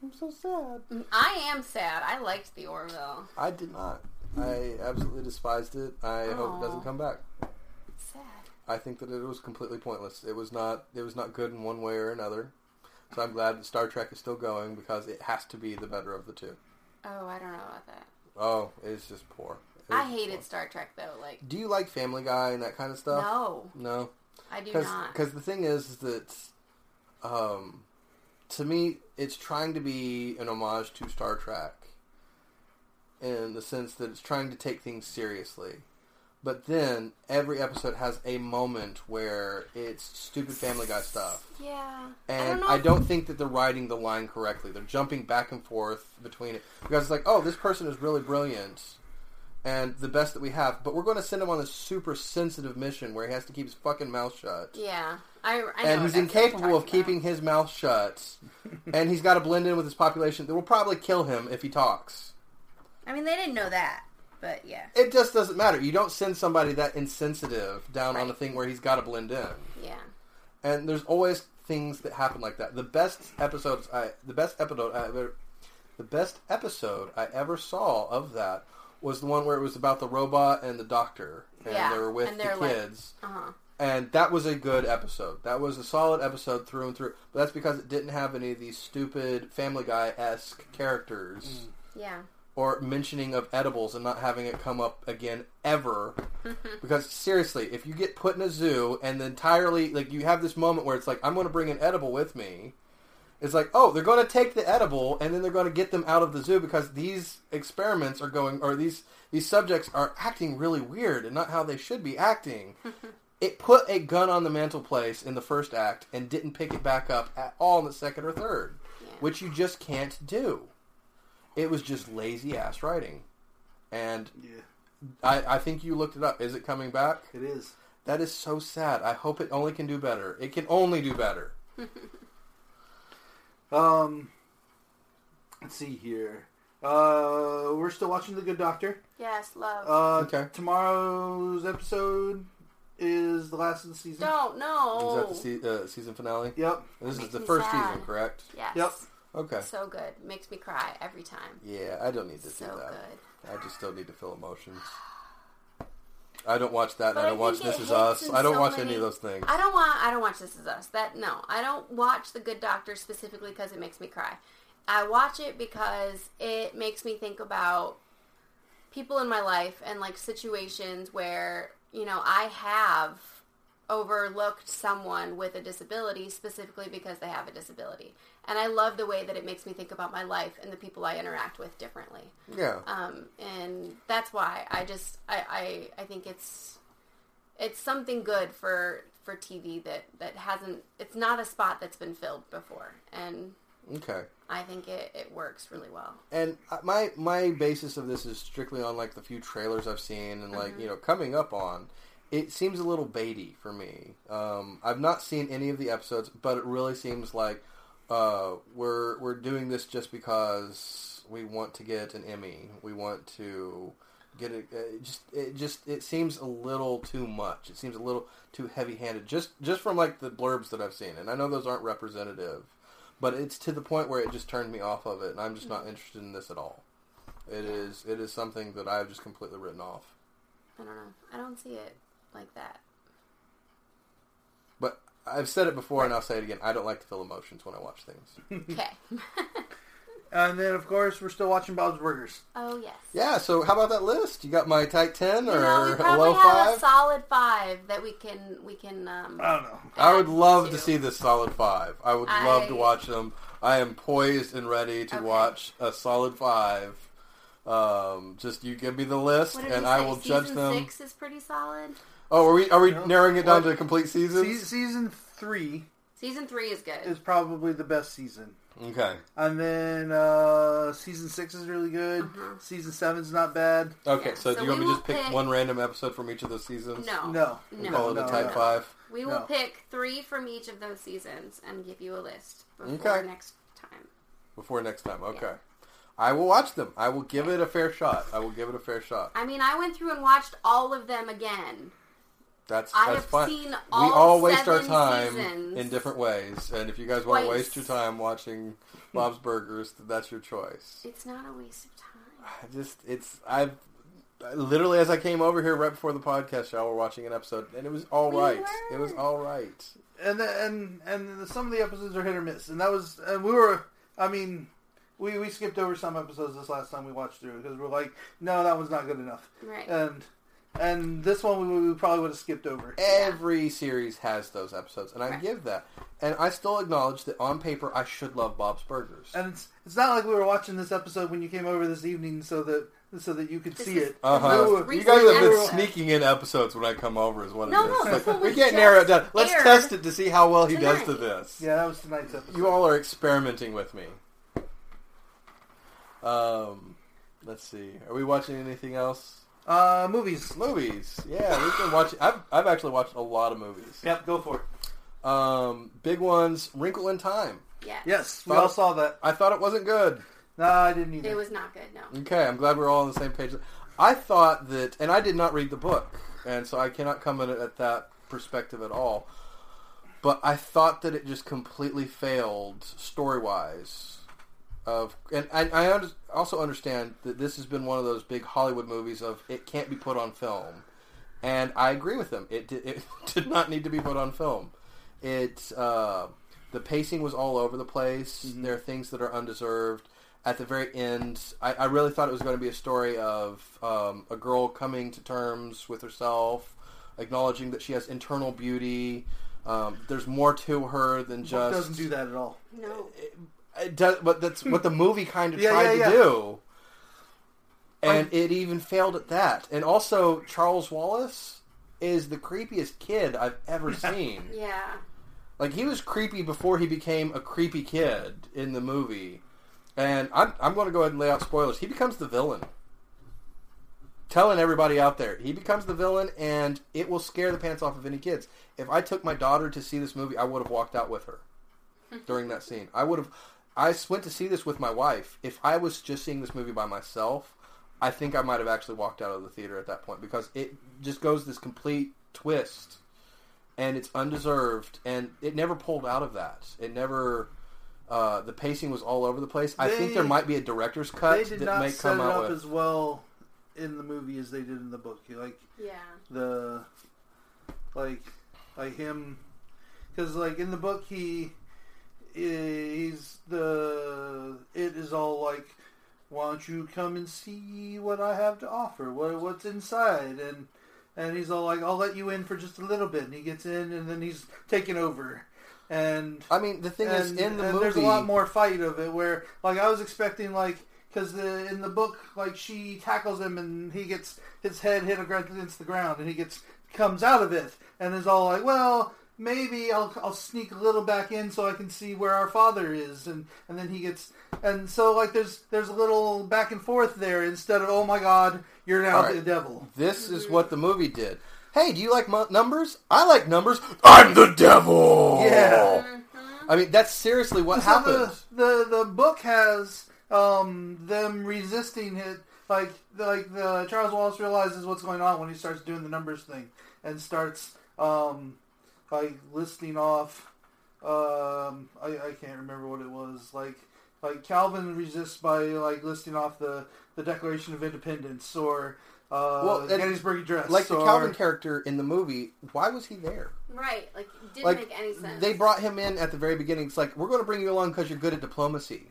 I'm so sad. I am sad. I liked the Orville. I did not. I absolutely despised it. I hope it doesn't come back. Sad. I think that it was completely pointless. It was not. It was not good in one way or another. So I'm glad that Star Trek is still going because it has to be the better of the two. Oh, I don't know about that. Oh, it's just poor. It I hated poor. Star Trek though. Like, Do you like Family Guy and that kind of stuff? no, No. I do Because not. the thing is, is that um, to me, it's trying to be an homage to Star Trek in the sense that it's trying to take things seriously. But then every episode has a moment where it's stupid Family Guy stuff. Yeah. And know I don't think that they're writing the line correctly. They're jumping back and forth between it because it's like, oh, this person is really brilliant and the best that we have, but we're going to send him on this super sensitive mission where he has to keep his fucking mouth shut. Yeah. I. I and he's incapable of keeping his mouth shut, and he's got to blend in with his population. That will probably kill him if he talks. I mean, they didn't know that, but yeah. It just doesn't matter. You don't send somebody that insensitive down on a thing where he's got to blend in. Yeah. and there's always things that happen like that. The best episodes I the best episode I ever the best episode I ever saw of that was the one where it was about the robot and the doctor and Yeah, they were with and the they're like- kids. Uh huh. and that was a good episode. That was a solid episode through and through. But that's because it didn't have any of these stupid Family Guy esque characters Yeah. Or mentioning of edibles and not having it come up again ever. because seriously, if you get put in a zoo and entirely like you have this moment where it's like I'm going to bring an edible with me. It's like, oh, they're going to take the edible and then they're going to get them out of the zoo because these experiments are going or these these subjects are acting really weird and not how they should be acting. it put a gun on the mantelpiece in the first act and didn't pick it back up at all in the second or third, Yeah. which you just can't do. It was just lazy ass writing. And Yeah, I, I think you looked it up. Is it coming back? it is. That is so sad. I hope it only can do better. It can only do better. Um, let's see here. Uh, we're still watching The Good Doctor. Yes, love. Uh, Okay. Tomorrow's episode is the last of the season. Don't know. Is that the se- uh, season finale? Yep. This is the first sad. season, correct? Yes. Yep. Okay. So good. Makes me cry every time. Yeah, I don't need to So do that. good. I just still need to feel emotions. I don't watch that. and I I don't watch This Is Us. I don't so watch many- any of those things. I don't want. I don't watch This Is Us. That no. I don't watch The Good Doctor specifically because it makes me cry. I watch it because it makes me think about people in my life and like situations where you know I have overlooked someone with a disability specifically because they have a disability. And I love the way that it makes me think about my life and the people I interact with differently. Yeah. Um, and that's why I just I, I, I think it's it's something good for for TV that that hasn't it's not a spot that's been filled before and Okay. I think it, it works really well. And my my basis of this is strictly on like the few trailers I've seen and like you know coming up on. It seems a little baity for me. Um, I've not seen any of the episodes, but it really seems like uh, we're we're doing this just because we want to get an Emmy. We want to get it. Uh, it just it just it seems a little too much. It seems a little too heavy handed. Just just from like the blurbs that I've seen, and I know those aren't representative, but it's to the point where it just turned me off of it, and I'm just not interested in this at all. It is it is something that I've just completely written off. I don't know. I don't see it like that. But I've said it before, and I'll say it again. I don't like to feel emotions when I watch things. Okay. And then, of course, we're still watching Bob's Burgers. oh yes. Yeah. So how about that list? You got my tight ten You or know, we a probably low have a five? solid five that we can we can. Um, I don't know. I would love to to. see this solid five. I would love I- to watch them. I am poised and ready to Okay. watch a solid five. Um, just you give me the list, What did and we I say? will Season judge them. Six is pretty solid. Oh, are we are we No. narrowing it down What? to complete seasons? Se- season three Season three is good. is probably the best season. Okay. And then uh, season six is really good. Uh-huh. Season seven's not bad. Okay. Yeah, So, so do you want we me to will just pick pick- one random episode from each of those seasons? no, No. no, Call it No, a type no. five. We will No. pick three from each of those seasons and give you a list before Okay. next time. Before next time. Okay. I will watch them. I will give it a fair shot. I will give it a fair shot. I mean, I went through and watched all of them again. That's I that's have fine. seen we all all waste our time seasons. in different ways, and if you guys want to waste your time watching Bob's Burgers, that's your choice. It's not a waste of time. I just it's I've literally as I came over here right before the podcast, y'all were watching an episode, and it was all We right. were. It was all right. And the, and and some of the episodes are hit or miss. And that was and we were. I mean, we we skipped over some episodes this last time we watched through because we're like, no, that one's not good enough. Right. And and this one we, we probably would have skipped over. Every series has those episodes, and I Right. give that. And I still acknowledge that on paper, I should love Bob's Burgers. And it's it's not like we were watching this episode when you came over this evening so that so that you could This see is- it. Uh-huh. were- You guys have been episode. sneaking in episodes when I come over, is what No, it is. no, Like, this one we was can't narrow it just down. Let's aired test it to see how well he does to tonight. this. Yeah, that was tonight's episode. You all are experimenting with me. Um, let's see. Are we watching anything else? Uh, movies. Movies. Yeah, we've been watching. I've I've actually watched a lot of movies. Yep, go for it. Um, big ones. Wrinkle in Time. yeah. Yes, we Thought- all saw that. I thought it wasn't good. No, I didn't either. It was not good. No. Okay, I'm glad we're all on the same page. I thought that, and I did not read the book, and so I cannot come at it at that perspective at all. But I thought that it just completely failed story wise. Of and I, I also understand that this has been one of those big Hollywood movies of it can't be put on film, and I agree with them. It did, it did not need to be put on film. It uh, the pacing was all over the place. There are things that are undeserved at the very end, I, I really thought it was going to be a story of um, a girl coming to terms with herself, acknowledging that she has internal beauty. Um, there's more to her than Book just doesn't do that at all. No. It, it does, but that's what the movie kind of Yeah, tried yeah, to do, and it even failed at that. And also, Charles Wallace is the creepiest kid I've ever seen. Yeah. Like he was creepy before he became a creepy kid in the movie. And I'm I'm going to go ahead and lay out spoilers. He becomes the villain. Telling everybody out there, he becomes the villain, and it will scare the pants off of any kids. If I took my daughter to see this movie, I would have walked out with her during that scene. I would have. I went to see this with my wife. If I was just seeing this movie by myself, I think I might have actually walked out of the theater at that point because it just goes this complete twist and it's undeserved, and it never pulled out of that. It never. Uh, the pacing was all over the place. I think there might be a director's cut they did that not may set come it out up with. as well in the movie as they did in the book. Like Yeah. the like like him because like in the book he he's the it is all like why don't you come and see what I have to offer? What what's inside? And and he's all like I'll let you in for just a little bit. And he gets in and then he's taken over. And I mean, the thing is, in the and movie, there's a lot more fight of it where like I was expecting like because the in the book like she tackles him and he gets his head hit against the ground and he gets comes out of it. And is all like well maybe I'll I'll sneak a little back in so I can see where our father is and and then he gets and so like there's there's a little back and forth there instead of oh my god you're now right. the devil This is what the movie did. Hey, do you like mu- numbers? I like numbers. I'm the devil. Yeah. I mean, that's seriously what So happened. The, the the book has um, them resisting it like like the Charles Wallace realizes what's going on when he starts doing the numbers thing and starts um like listing off um I, I can't remember what it was like like Calvin resists by like listing off the the Declaration of Independence or uh Well, and- Gettysburg Address Like the Calvin character in the movie, why was he there? Right. Like, it didn't Like make any sense. they brought him in at the very beginning. It's like we're going to bring you along because you're good at diplomacy.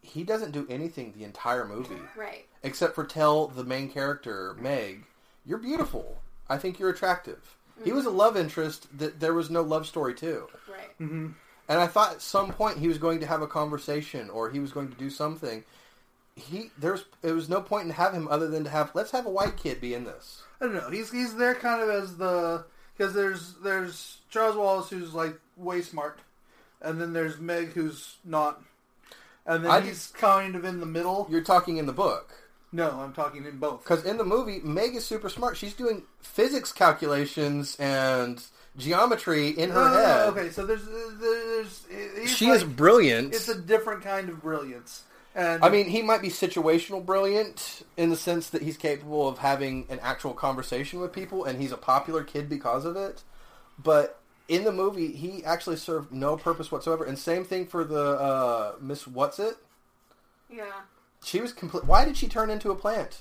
He doesn't do anything the entire movie Right. except for tell the main character Meg, "You're beautiful. I think you're attractive." He was a love interest that there was no love story to. Right. Mhm. And I thought at some point he was going to have a conversation or he was going to do something. He there's there was no point in having him other than to have let's have a white kid be in this. I don't know. He's he's there kind of as the because there's there's Charles Wallace who's like way smart, and then there's Meg who's not, and then I he's kind of in the middle. You're talking in the book No, I'm talking in both. because in the movie Meg is super smart. She's doing physics calculations and geometry in her No, no, no, head. okay, so there's there's She like- is brilliant. It's a different kind of brilliance, and I mean, he might be situational brilliant in the sense that he's capable of having an actual conversation with people, and he's a popular kid because of it. But in the movie, he actually served no purpose whatsoever. And same thing for the uh, Miss What's It. Yeah. She was complete. Why did she turn into a plant?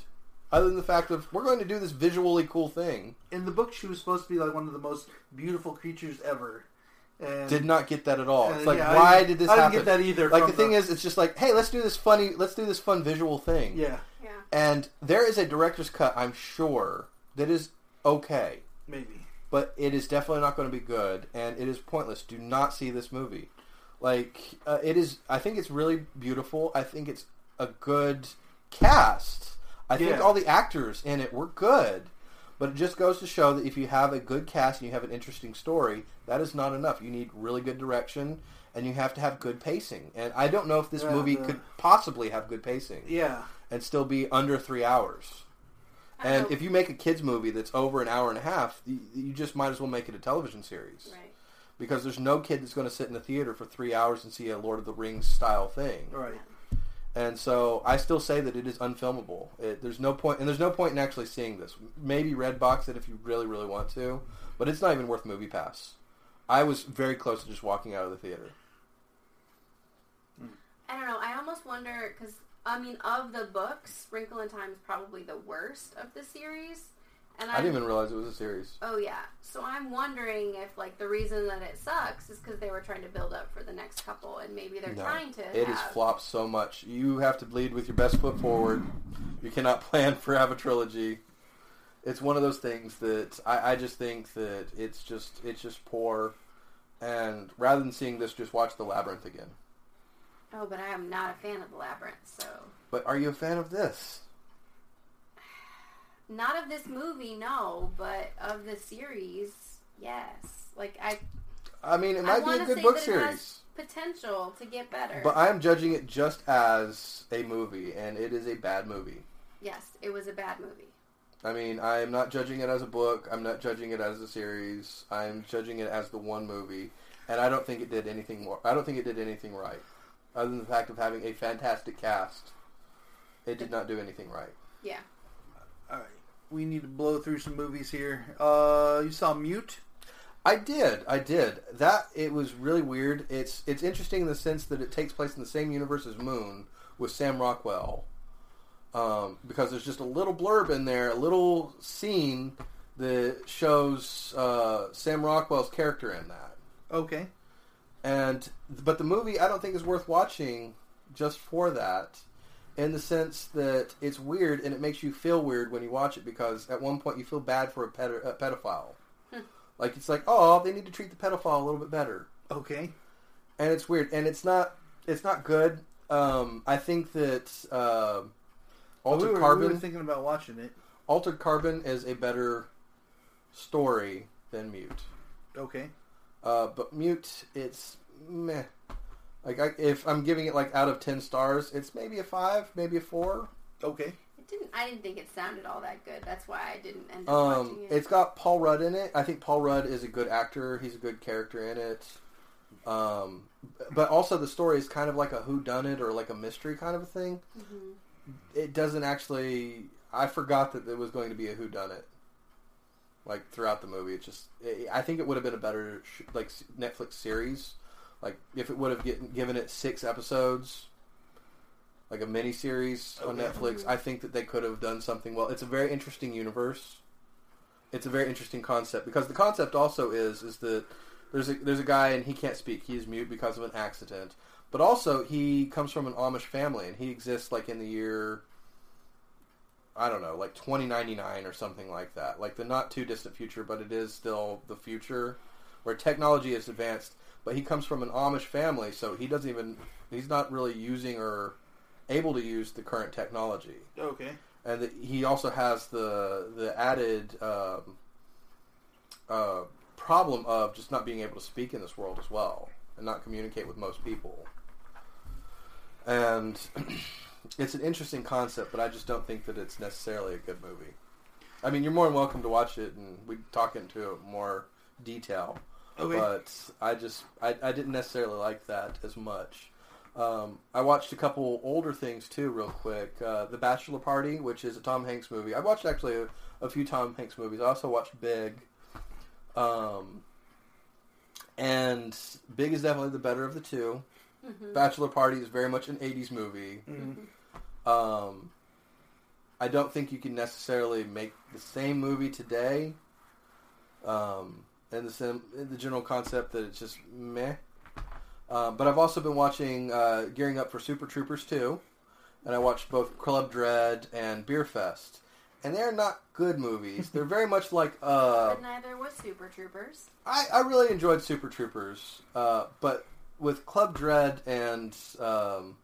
Other than the fact of we're going to do this visually cool thing, in the book she was supposed to be like one of the most beautiful creatures ever. And did not get that at all. It's like, yeah, why didn't- this I didn't get that either Like from the thing the- is, it's just like, hey, let's do this funny, let's do this fun visual thing. yeah, Yeah. And there is a director's cut, I'm sure, that is okay. maybe. But it is definitely not going to be good, and it is pointless. Do not see this movie. Like, uh, it is, I think it's really beautiful. I think it's a good cast. I think all the actors in it were good. But it just goes to show that if you have a good cast and you have an interesting story, that is not enough. You need really good direction, and you have to have good pacing. And I don't know if this Yeah, movie the- could possibly have good pacing Yeah, and still be under three hours. And if you make a kids movie that's over an hour and a half, you, you just might as well make it a television series Right. because there's no kid that's going to sit in the theater for three hours and see a Lord of the Rings style thing. right. And so I still say that it is unfilmable. It, there's no point, and there's no point in actually seeing this. Maybe Redbox it if you really, really want to, but it's not even worth Movie Pass. I was very close to just walking out of the theater. I don't know. I almost wonder because I mean, of the books, Wrinkle in Time is probably the worst of the series. And I I'm, didn't even realize it was a series. Oh yeah. So I'm wondering if like the reason that it sucks is because they were trying to build up for the next couple, and maybe they're No. trying to. It have, has flopped so much. You have to lead with your best foot forward. You cannot plan for have a trilogy. It's one of those things that I, I just think that it's just it's just poor. And rather than seeing this, just watch The Labyrinth again. Oh, but I am not a fan of the labyrinth. So But are you a fan of this? Not of this movie, no, but of the series, yes. Like I, I mean, it I might be a good say book that it series. has potential to get better. But I'm judging it just as a movie, and it is a bad movie. yes, it was a bad movie. I mean, I am not judging it as a book. I'm not judging it as a series. I'm judging it as the one movie, and I don't think it did anything more. I don't think it did anything right, other than the fact of having a fantastic cast. It did not do anything right. Yeah. All right, we need to blow through some movies here. Uh, you saw Mute? I did. I did. That it was really weird. It's it's interesting in the sense that it takes place in the same universe as Moon with Sam Rockwell. Um, because there's just a little blurb in there, a little scene that shows uh, Sam Rockwell's character in that. Okay. And but the movie I don't think is worth watching just for that. In the sense that it's weird and it makes you feel weird when you watch it because at one point you feel bad for a, ped- a pedophile. like it's like, oh, they need to treat the pedophile a little bit better, Okay. and it's weird and it's not it's not good. Um, I think that uh, Altered we, were, Carbon we were thinking about watching it. Altered Carbon is a better story than Mute. Okay. Uh, but Mute, it's meh. Like I, if I'm giving it like out of ten stars, it's maybe a five, maybe a four. Okay. It didn't. I didn't think it sounded all that good. That's why I didn't end up Um, watching it. it's got Paul Rudd in it. I think Paul Rudd is a good actor. He's a good character in it. Um, but also the story is kind of like a who done it or like a mystery kind of a thing. Mhm. it doesn't actually. I forgot that there was going to be a Who Done It. Like throughout the movie, it just. It, I think it would have been a better sh- like Netflix series, like if it would have given it six episodes, like a mini series on Okay. Netflix. I think that they could have done something well. It's a very interesting universe. It's a very interesting concept because the concept also is is that there's a there's a guy and he can't speak. He's mute because of an accident. But also he comes from an Amish family and he exists like in the year I don't know, like 2099 or something like that. Like the not too distant future, but it is still the future where technology is advanced. But he comes from an Amish family, so he doesn't even he's not really using or able to use the current technology Okay. and he also has the the added um, uh, problem of just not being able to speak in this world as well and not communicate with most people. And it's an interesting concept, but I just don't think that it's necessarily a good movie. I mean, you're more than welcome to watch it, and we talk into it more detail. Okay. But I just I, I didn't necessarily like that as much. Um, I watched a couple older things too, real quick. Uh, the Bachelor Party, which is a Tom Hanks movie. I watched actually a, a few Tom Hanks movies. I also watched Big. Um, and Big is definitely the better of the two. Mhm. Bachelor Party is very much an '80s movie. Mhm. Um, I don't think you can necessarily make the same movie today. Um, and the sim, the general concept that it's just meh. Um, but I've also been watching, uh, gearing up for Super Troopers 2, and I watched both Club Dread and Beer Fest, and they're not good movies. they're very much like uh, but neither was Super Troopers. I, I really enjoyed Super Troopers, uh, but with Club Dread and um,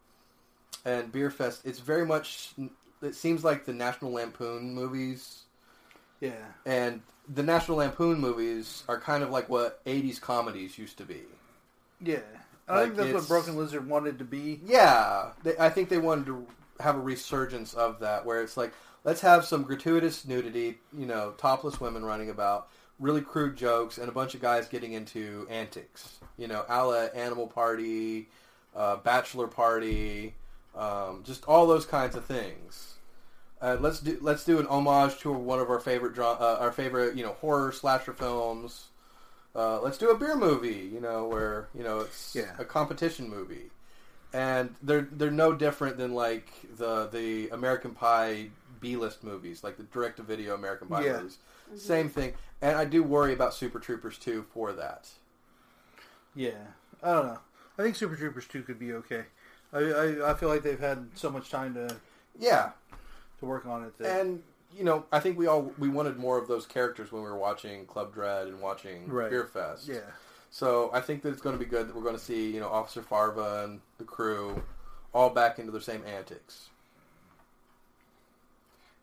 and Beer Fest, it's very much. It seems like the National Lampoon movies, Yeah. and the National Lampoon movies are kind of like what '80s comedies used to be. Yeah. I Like, think that's what Broken Lizard wanted to be. Yeah, they, I think they wanted to have a resurgence of that, where it's like let's have some gratuitous nudity, you know, topless women running about, really crude jokes, and a bunch of guys getting into antics, you know, a la Animal Party, uh, Bachelor Party, um, just all those kinds of things. Uh, let's do let's do an homage to one of our favorite uh, our favorite you know horror slasher films. Uh, let's do a beer movie, you know, where you know it's Yeah. a competition movie, and they're they're no different than like the the American Pie B list movies, like the direct to video American Pie Yeah. movies. Same thing, and I do worry about Super Troopers 2 for that. Yeah. I don't know. I think Super Troopers 2 could be okay. I, I, I feel like they've had so much time to, Yeah, to work on it. That, and you know, I think we all we wanted more of those characters when we were watching Club Dread and watching Right. Beer Fest. yeah. So I think that it's going to be good that we're going to see you know Officer Farva and the crew all back into their same antics.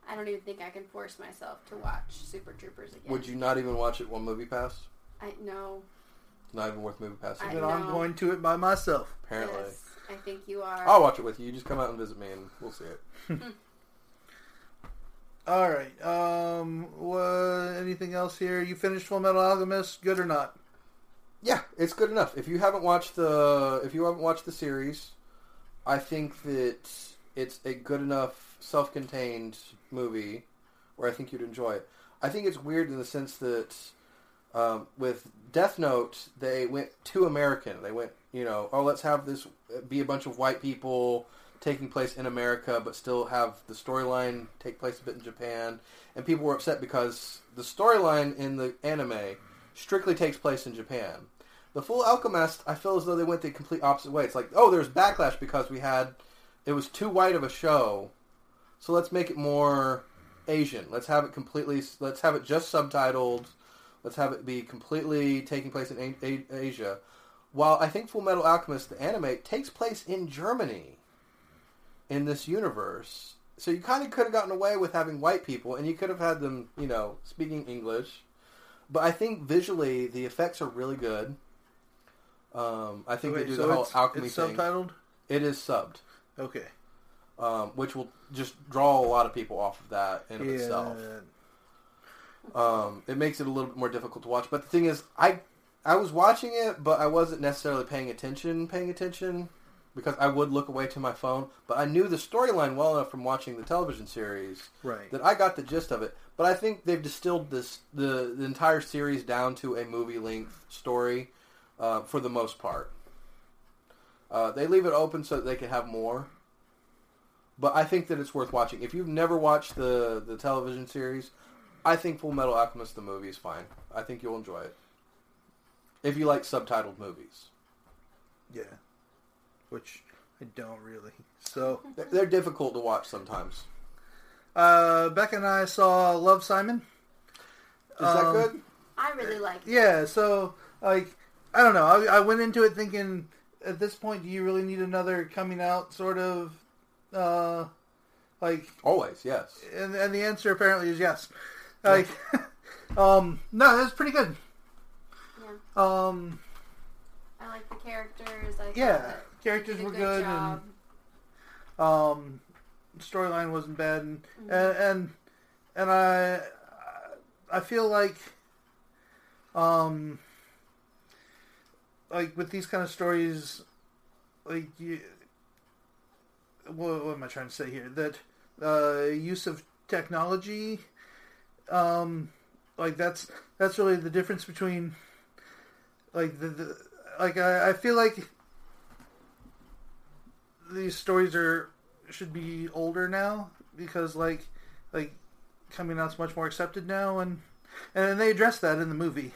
I don't even think I can force myself to watch Super Troopers again. Would you not even watch it one Movie Pass? I know. Not even worth Movie Pass. I Then I'm going to it by myself. apparently. Yes, I think you are. I'll watch it with you. You just come out and visit me, and we'll see it. All right. Um. What, anything else here? You finished Full Metal Alchemist? Good or not? Yeah, it's good enough. If you haven't watched the if you haven't watched the series, I think that it's a good enough self-contained movie where I think you'd enjoy it. I think it's weird in the sense that um, with Death Note, they went too American. They went, you know, oh, let's have this be a bunch of white people taking place in America, but still have the storyline take place a bit in Japan. And people were upset because the storyline in the anime strictly takes place in Japan. The Full Alchemist, I feel as though they went the complete opposite way. It's like, oh, there's backlash because we had it was too white of a show, so let's make it more Asian. Let's have it completely. Let's have it just subtitled. Let's have it be completely taking place in A- A- Asia. While I think Full Metal Alchemist, the anime, takes place in Germany in this universe. So you kind of could have gotten away with having white people, and you could have had them, you know, speaking English. But I think visually the effects are really good. Um, I think Wait, they do so the whole it's, alchemy it's thing. subtitled. It is subbed, Okay. um, which will just draw a lot of people off of that in of yeah. itself. Um, it makes it a little bit more difficult to watch. But the thing is, I I was watching it, but I wasn't necessarily paying attention. Paying attention because I would look away to my phone, but I knew the storyline well enough from watching the television series Right. that I got the gist of it. But I think they've distilled this the, the entire series down to a movie length story uh, for the most part. Uh, they leave it open so that they can have more. But I think that it's worth watching. If you've never watched the, the television series, I think Full Metal Alchemist the movie is fine. I think you'll enjoy it. If you like subtitled movies. Yeah. Which I don't really. So, They're- They're difficult to watch sometimes. uh, Becca and I saw Love Simon. Is that Um, good? I really like it. Yeah, so like I don't know. I, I went into it thinking at this point, do you really need another coming out sort of uh like Always, yes. and, and the answer apparently is yes. Like um no, that's pretty good. Yeah. Um I like the characters. I Yeah, thought that characters were a good and um storyline wasn't bad and, Mhm. and and and I I feel like um like with these kind of stories like you what, what am I trying to say here that uh use of technology um like that's that's really the difference between like the, the like I, I feel like these stories are should be older now because like like coming out's much more accepted now and and they address that in the movie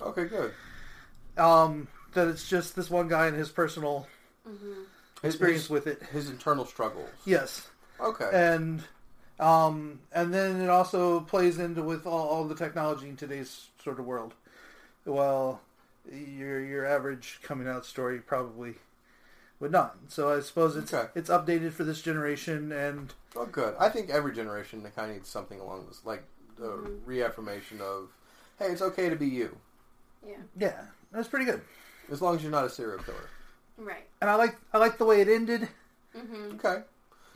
Okay, good. um that it's just this one guy and his personal Mhm. Experience his, with it his internal struggles. yes Okay. and um and then it also plays into with all, all the technology in today's sort of world well your your average coming out story probably would not so i suppose it's Okay. it's updated for this generation and Oh, good. I think every generation kind of needs something along this, like a Mhm. reaffirmation of, hey, it's okay to be you, Yeah. yeah that's pretty good as long as you're not a serial killer. Right. and i like i like the way it ended hmm Okay.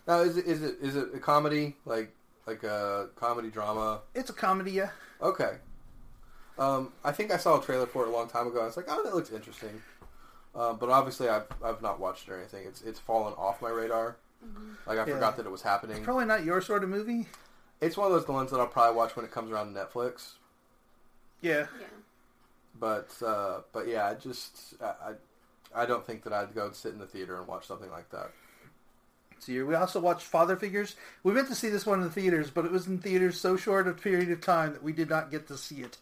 Now, is it is it is it a comedy like like a comedy drama? it's a comedy yeah Okay. Um, I think I saw a trailer for it a long time ago. I was like, oh, that looks interesting. Uh, but obviously, I've I've not watched it or anything. It's it's fallen off my radar. hmm Like I Yeah. forgot that it was happening. it's probably not your sort of movie It's one of those the ones that I'll probably watch when it comes around Netflix. yeah Yeah. But uh, but yeah, I just I, I I don't think that I'd go and sit in the theater and watch something like that. So here we also watched Father Figures. We meant to see this one in the theaters, but it was in theaters so short a period of time that we did not get to see it.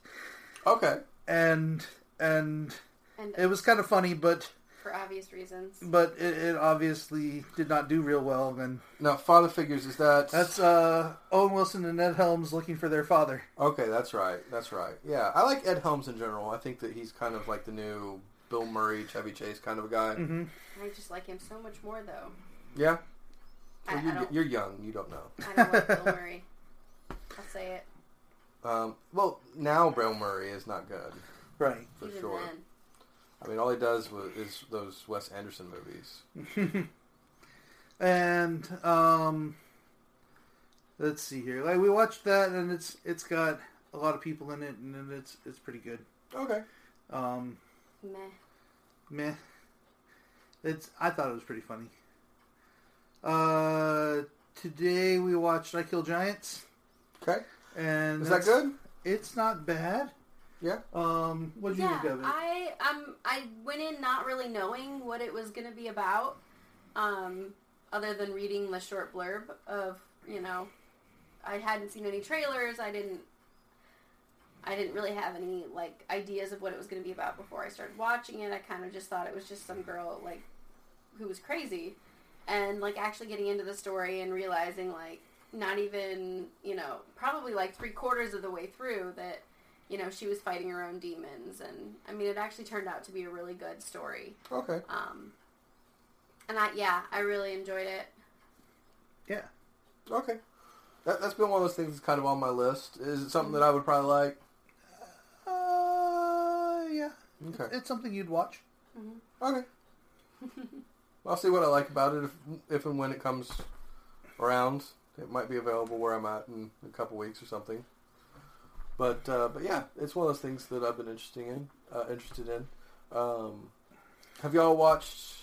Okay. And and And it was kind of funny, but for obvious reasons. but it, it obviously did not do real well. And Now, Father Figures is that that's uh, Owen Wilson and Ed Helms looking for their father. okay? That's right. That's right. Yeah, I like Ed Helms in general. I think that he's kind of like the new Bill Murray, Chevy Chase kind of a guy. hmm I just like him so much more, though. Yeah. I, Well, I you're, don't. you're young. You don't know. I don't like Bill Murray. I'll say it. Um, well, now Bill Murray is not good Right. for Even sure. then. I mean, all he does was, is those Wes Anderson movies. and um, let's see here. Like we watched that, and it's it's got a lot of people in it, and it's it's pretty good. Okay. Um, Meh. meh. It's I thought it was pretty funny. Uh, today we watched I Kill Giants, Okay. and Is that good? It's not bad. Yeah. Um, what did you Yeah, think of it? I um I went in not really knowing what it was going to be about, um, other than reading the short blurb of you know, I hadn't seen any trailers. I didn't. I didn't really have any like ideas of what it was going to be about before I started watching it. I kind of just thought it was just some girl like who was crazy, and like actually getting into the story and realizing like not even you know probably like three quarters of the way through that you know, she was fighting her own demons, and I mean, it actually turned out to be a really good story. Okay. Um, and I, yeah, I really enjoyed it. yeah. Okay. That, that's been one of those things that's kind of on my list. Is it something that I would probably like? Uh, yeah. Okay. It's something you'd watch. Okay. I'll see what I like about it if, if and when it comes around. It might be available where I'm at in a couple weeks or something. But uh, but yeah, it's one of those things that I've been interested in. Uh, interested in. Um, have y'all watched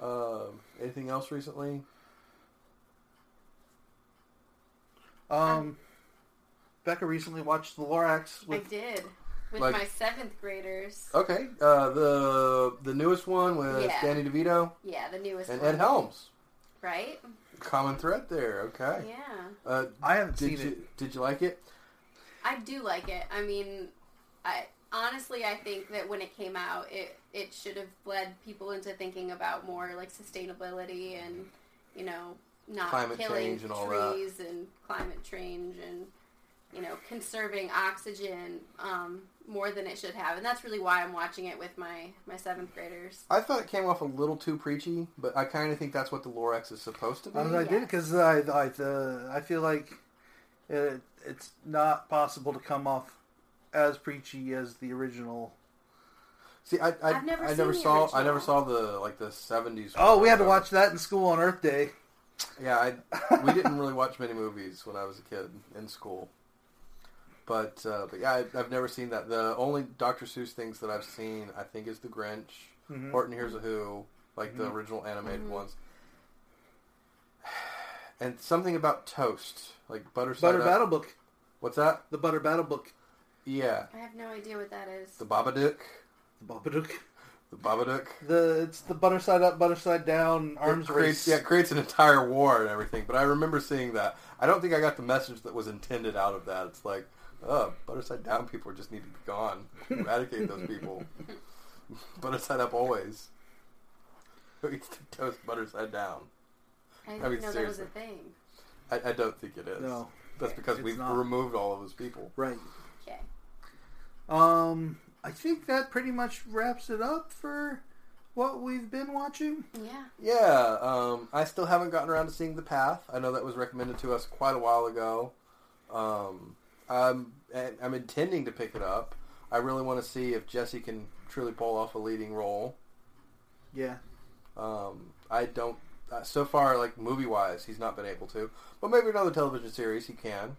Um, anything else recently? Um, Becca recently watched The Lorax I with did with Like- my seventh graders. Okay, uh, the the newest one with Yeah. Danny DeVito Yeah, the newest and one. Ed Helms. Right? Common thread there. Okay. Yeah. Uh, I haven't did seen you it. did you like it? I do like it. I mean, I honestly I think that when it came out, it it should have led people into thinking about more like sustainability and you know not Climate killing change and all that. trees and climate change and you know conserving oxygen um, more than it should have. And that's really why I'm watching it with my my seventh graders. I thought it came off a little too preachy, but I kind of think that's what the Lorax is supposed to be. I, was, I did because I I, uh, I feel like it, it's not possible to come off as preachy as the original. See, I I, I've never I seen never the saw I never original. saw the like the seventies. Oh, we had to watch that in school on Earth Day. Yeah, I, we didn't really watch many movies when I was a kid in school. But uh, but yeah, I, I've never seen that. The only Dr. Seuss things that I've seen, I think, is The Grinch, Mhm. Horton Hears a Who, like the Mhm. original animated Mhm. ones, and something about toast, like butter side Butter up. Battle Book. What's that? The Butter Battle Book. Yeah, I have no idea what that is. the Babadook, The Babadook. the Babadook. The it's the butter side up, butter side down, arms it creates, race. Yeah, it creates an entire war and everything. But I remember seeing that. I don't think I got the message that was intended out of that. It's like, oh, butter side down people just need to be gone. Eradicate those people. butter side up always. Who eats the toast butter side down? I didn't I mean, know that was a thing. I, I don't think it is. No, That's because It's we've not. removed all of those people. right. Okay. Um, I think that pretty much wraps it up for what we've been watching. Yeah. Yeah, um, I still haven't gotten around to seeing The Path. I know that was recommended to us quite a while ago. Um, I'm, I'm intending to pick it up. I really want to see if Jesse can truly pull off a leading role. Yeah. Um, I don't. Uh, so far, like movie wise, he's not been able to. But maybe another television series he can.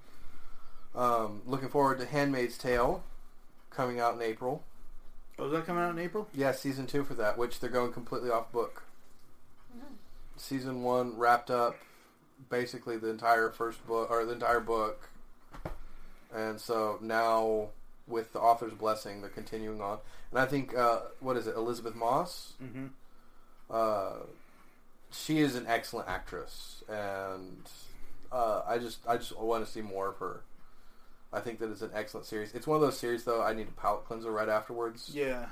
Um, looking forward to *Handmaid's Tale*, coming out in April. Oh, is that coming out in April? Yeah, season two for that, which they're going completely off book. Mm. Season one wrapped up basically the entire first book or the entire book, and so now with the author's blessing, they're continuing on. And I think uh, what is it, Elisabeth Moss? Mm-hmm. Uh, she is an excellent actress, and uh, I just I just want to see more of her. I think that it's an excellent series. It's one of those series though. I need a palate cleanser right afterwards. Yeah.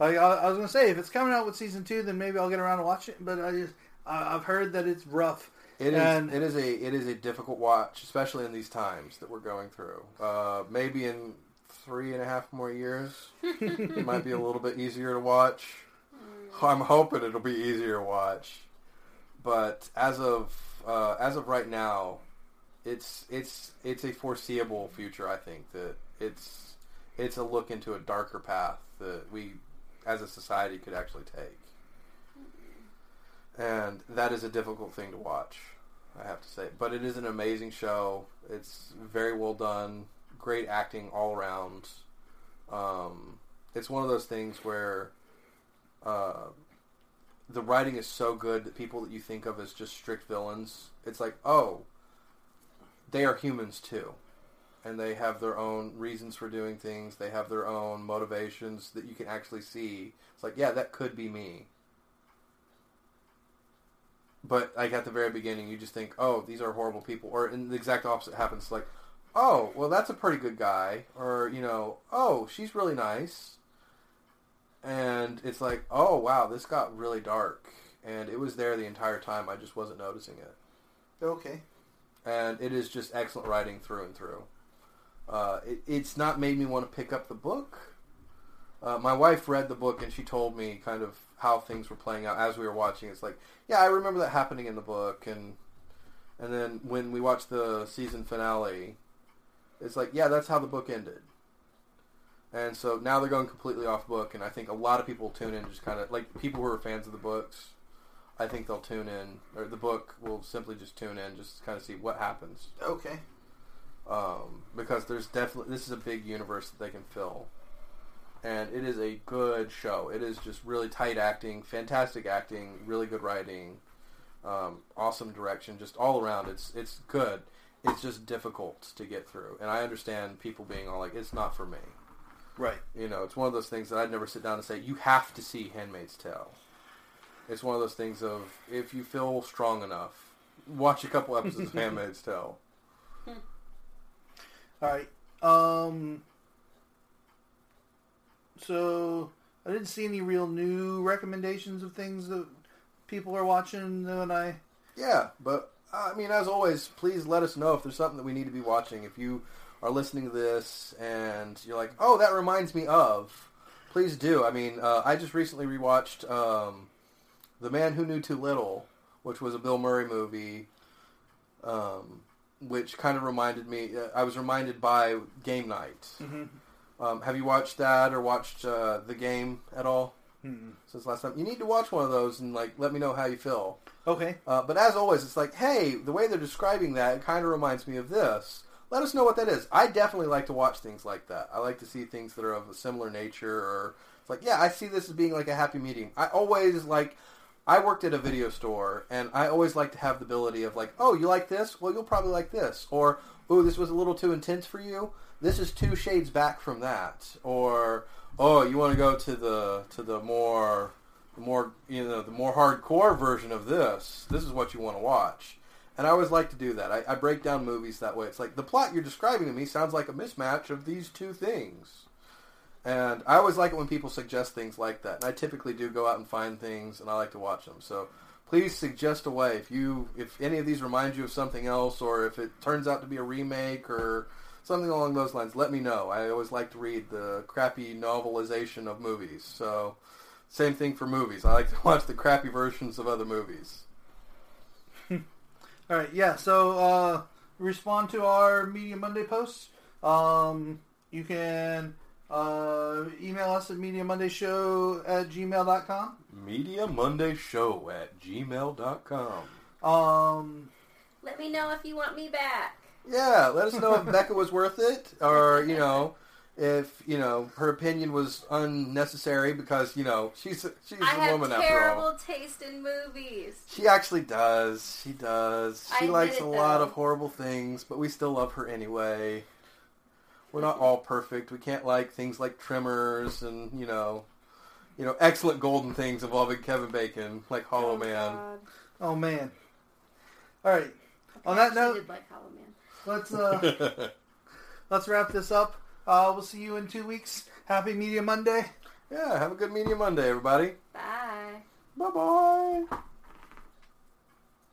Like I, I was gonna say, if it's coming out with season two, then maybe I'll get around to watch it. But I just I, I've heard that it's rough. It is. And- it is a. It is a difficult watch, especially in these times that we're going through. Uh, maybe in three and a half more years, it might be a little bit easier to watch. I'm hoping it'll be easier to watch, but as of uh, as of right now, it's it's it's a foreseeable future. I think that it's it's a look into a darker path that we, as a society, could actually take and that is a difficult thing to watch. I have to say, but it is an amazing show. It's very well done, great acting all around. Um, it's one of those things where uh, the writing is so good that people that you think of as just strict villains, it's like, oh, they are humans too, and they have their own reasons for doing things. They have their own motivations that you can actually see. It's like, yeah, that could be me but like at the very beginning, you just think, "Oh, these are horrible people," or and the exact opposite happens. Like, "Oh, well, that's a pretty good guy," or you know, "Oh, she's really nice," and it's like, "Oh, wow, this got really dark," and it was there the entire time. I just wasn't noticing it, Okay. and it is just excellent writing through and through. Uh, it, it's not made me want to pick up the book. Uh, my wife read the book and she told me kind of how things were playing out as we were watching. It's like, yeah, I remember that happening in the book, and and then when we watched the season finale, it's like, yeah, that's how the book ended. And so now they're going completely off book, and I think a lot of people tune in just kind of like people who are fans of the books. I think they'll tune in, or the book will simply just tune in, just kind of see what happens, Okay. um, because there's definitely this is a big universe that they can fill. and it is a good show. It is just really tight acting, fantastic acting, really good writing, um, awesome direction, just all around. It's it's good. It's just difficult to get through, and I understand people being all like, "It's not for me." Right. You know, it's one of those things that I'd never sit down and say, "You have to see Handmaid's Tale." It's one of those things of if you feel strong enough, watch a couple episodes of Handmaid's Tale. All right. Um. So I didn't see any real new recommendations of things that people are watching when I. Yeah, but I mean, as always, please let us know if there's something that we need to be watching. If you are listening to this and you're like, "Oh, that reminds me of," please do. I mean, uh, I just recently rewatched um, "The Man Who Knew Too Little," which was a Bill Murray movie, um, which kind of reminded me. Uh, I was reminded by Game Night. Um, have you watched that or watched uh, the game at all Hmm. since last time? You need to watch one of those and like let me know how you feel. Okay. Uh, but as always, it's like, hey, the way they're describing that, it kind of reminds me of this. Let us know what that is. I definitely like to watch things like that. I like to see things that are of a similar nature, or it's like, yeah, I see this as being like a happy medium. I always like. I worked at a video store, and I always like to have the ability of like, oh, you like this? Well, you'll probably like this, or oh, this was a little too intense for you. This is two shades back from that, or oh, you want to go to the to the more the more you know the more hardcore version of this. This is what you want to watch. And I always like to do that. I, I break down movies that way. It's like the plot you're describing to me sounds like a mismatch of these two things. And I always like it when people suggest things like that. And I typically do go out and find things, and I like to watch them. So please suggest a way if you if any of these remind you of something else, or if it turns out to be a remake or something along those lines. Let me know. I always like to read the crappy novelization of movies. So same thing for movies. I like to watch the crappy versions of other movies. All right. Yeah. So uh, respond to our Media Monday posts. Um, you can uh, email us at mediamondayshow at gmail.com. Media Monday Show at gmail.com. Um, Let me know if you want me back. Yeah, let us know if Becca was worth it, or you know, if you know her opinion was unnecessary because you know she's she's I a have woman after all. terrible taste in movies. She actually does. She does. She admit likes it, a lot of horrible things, but we still love her anyway. We're not all perfect. We can't like things like Tremors and you know, you know, excellent golden things involving Kevin Bacon, like Hollow Oh, Man. God. oh man. All right. On that note, did like Hollow Man. let's uh, let's wrap this up. Uh, we'll see you in two weeks. Happy Media Monday. yeah, have a good Media Monday, everybody. Bye. Bye bye.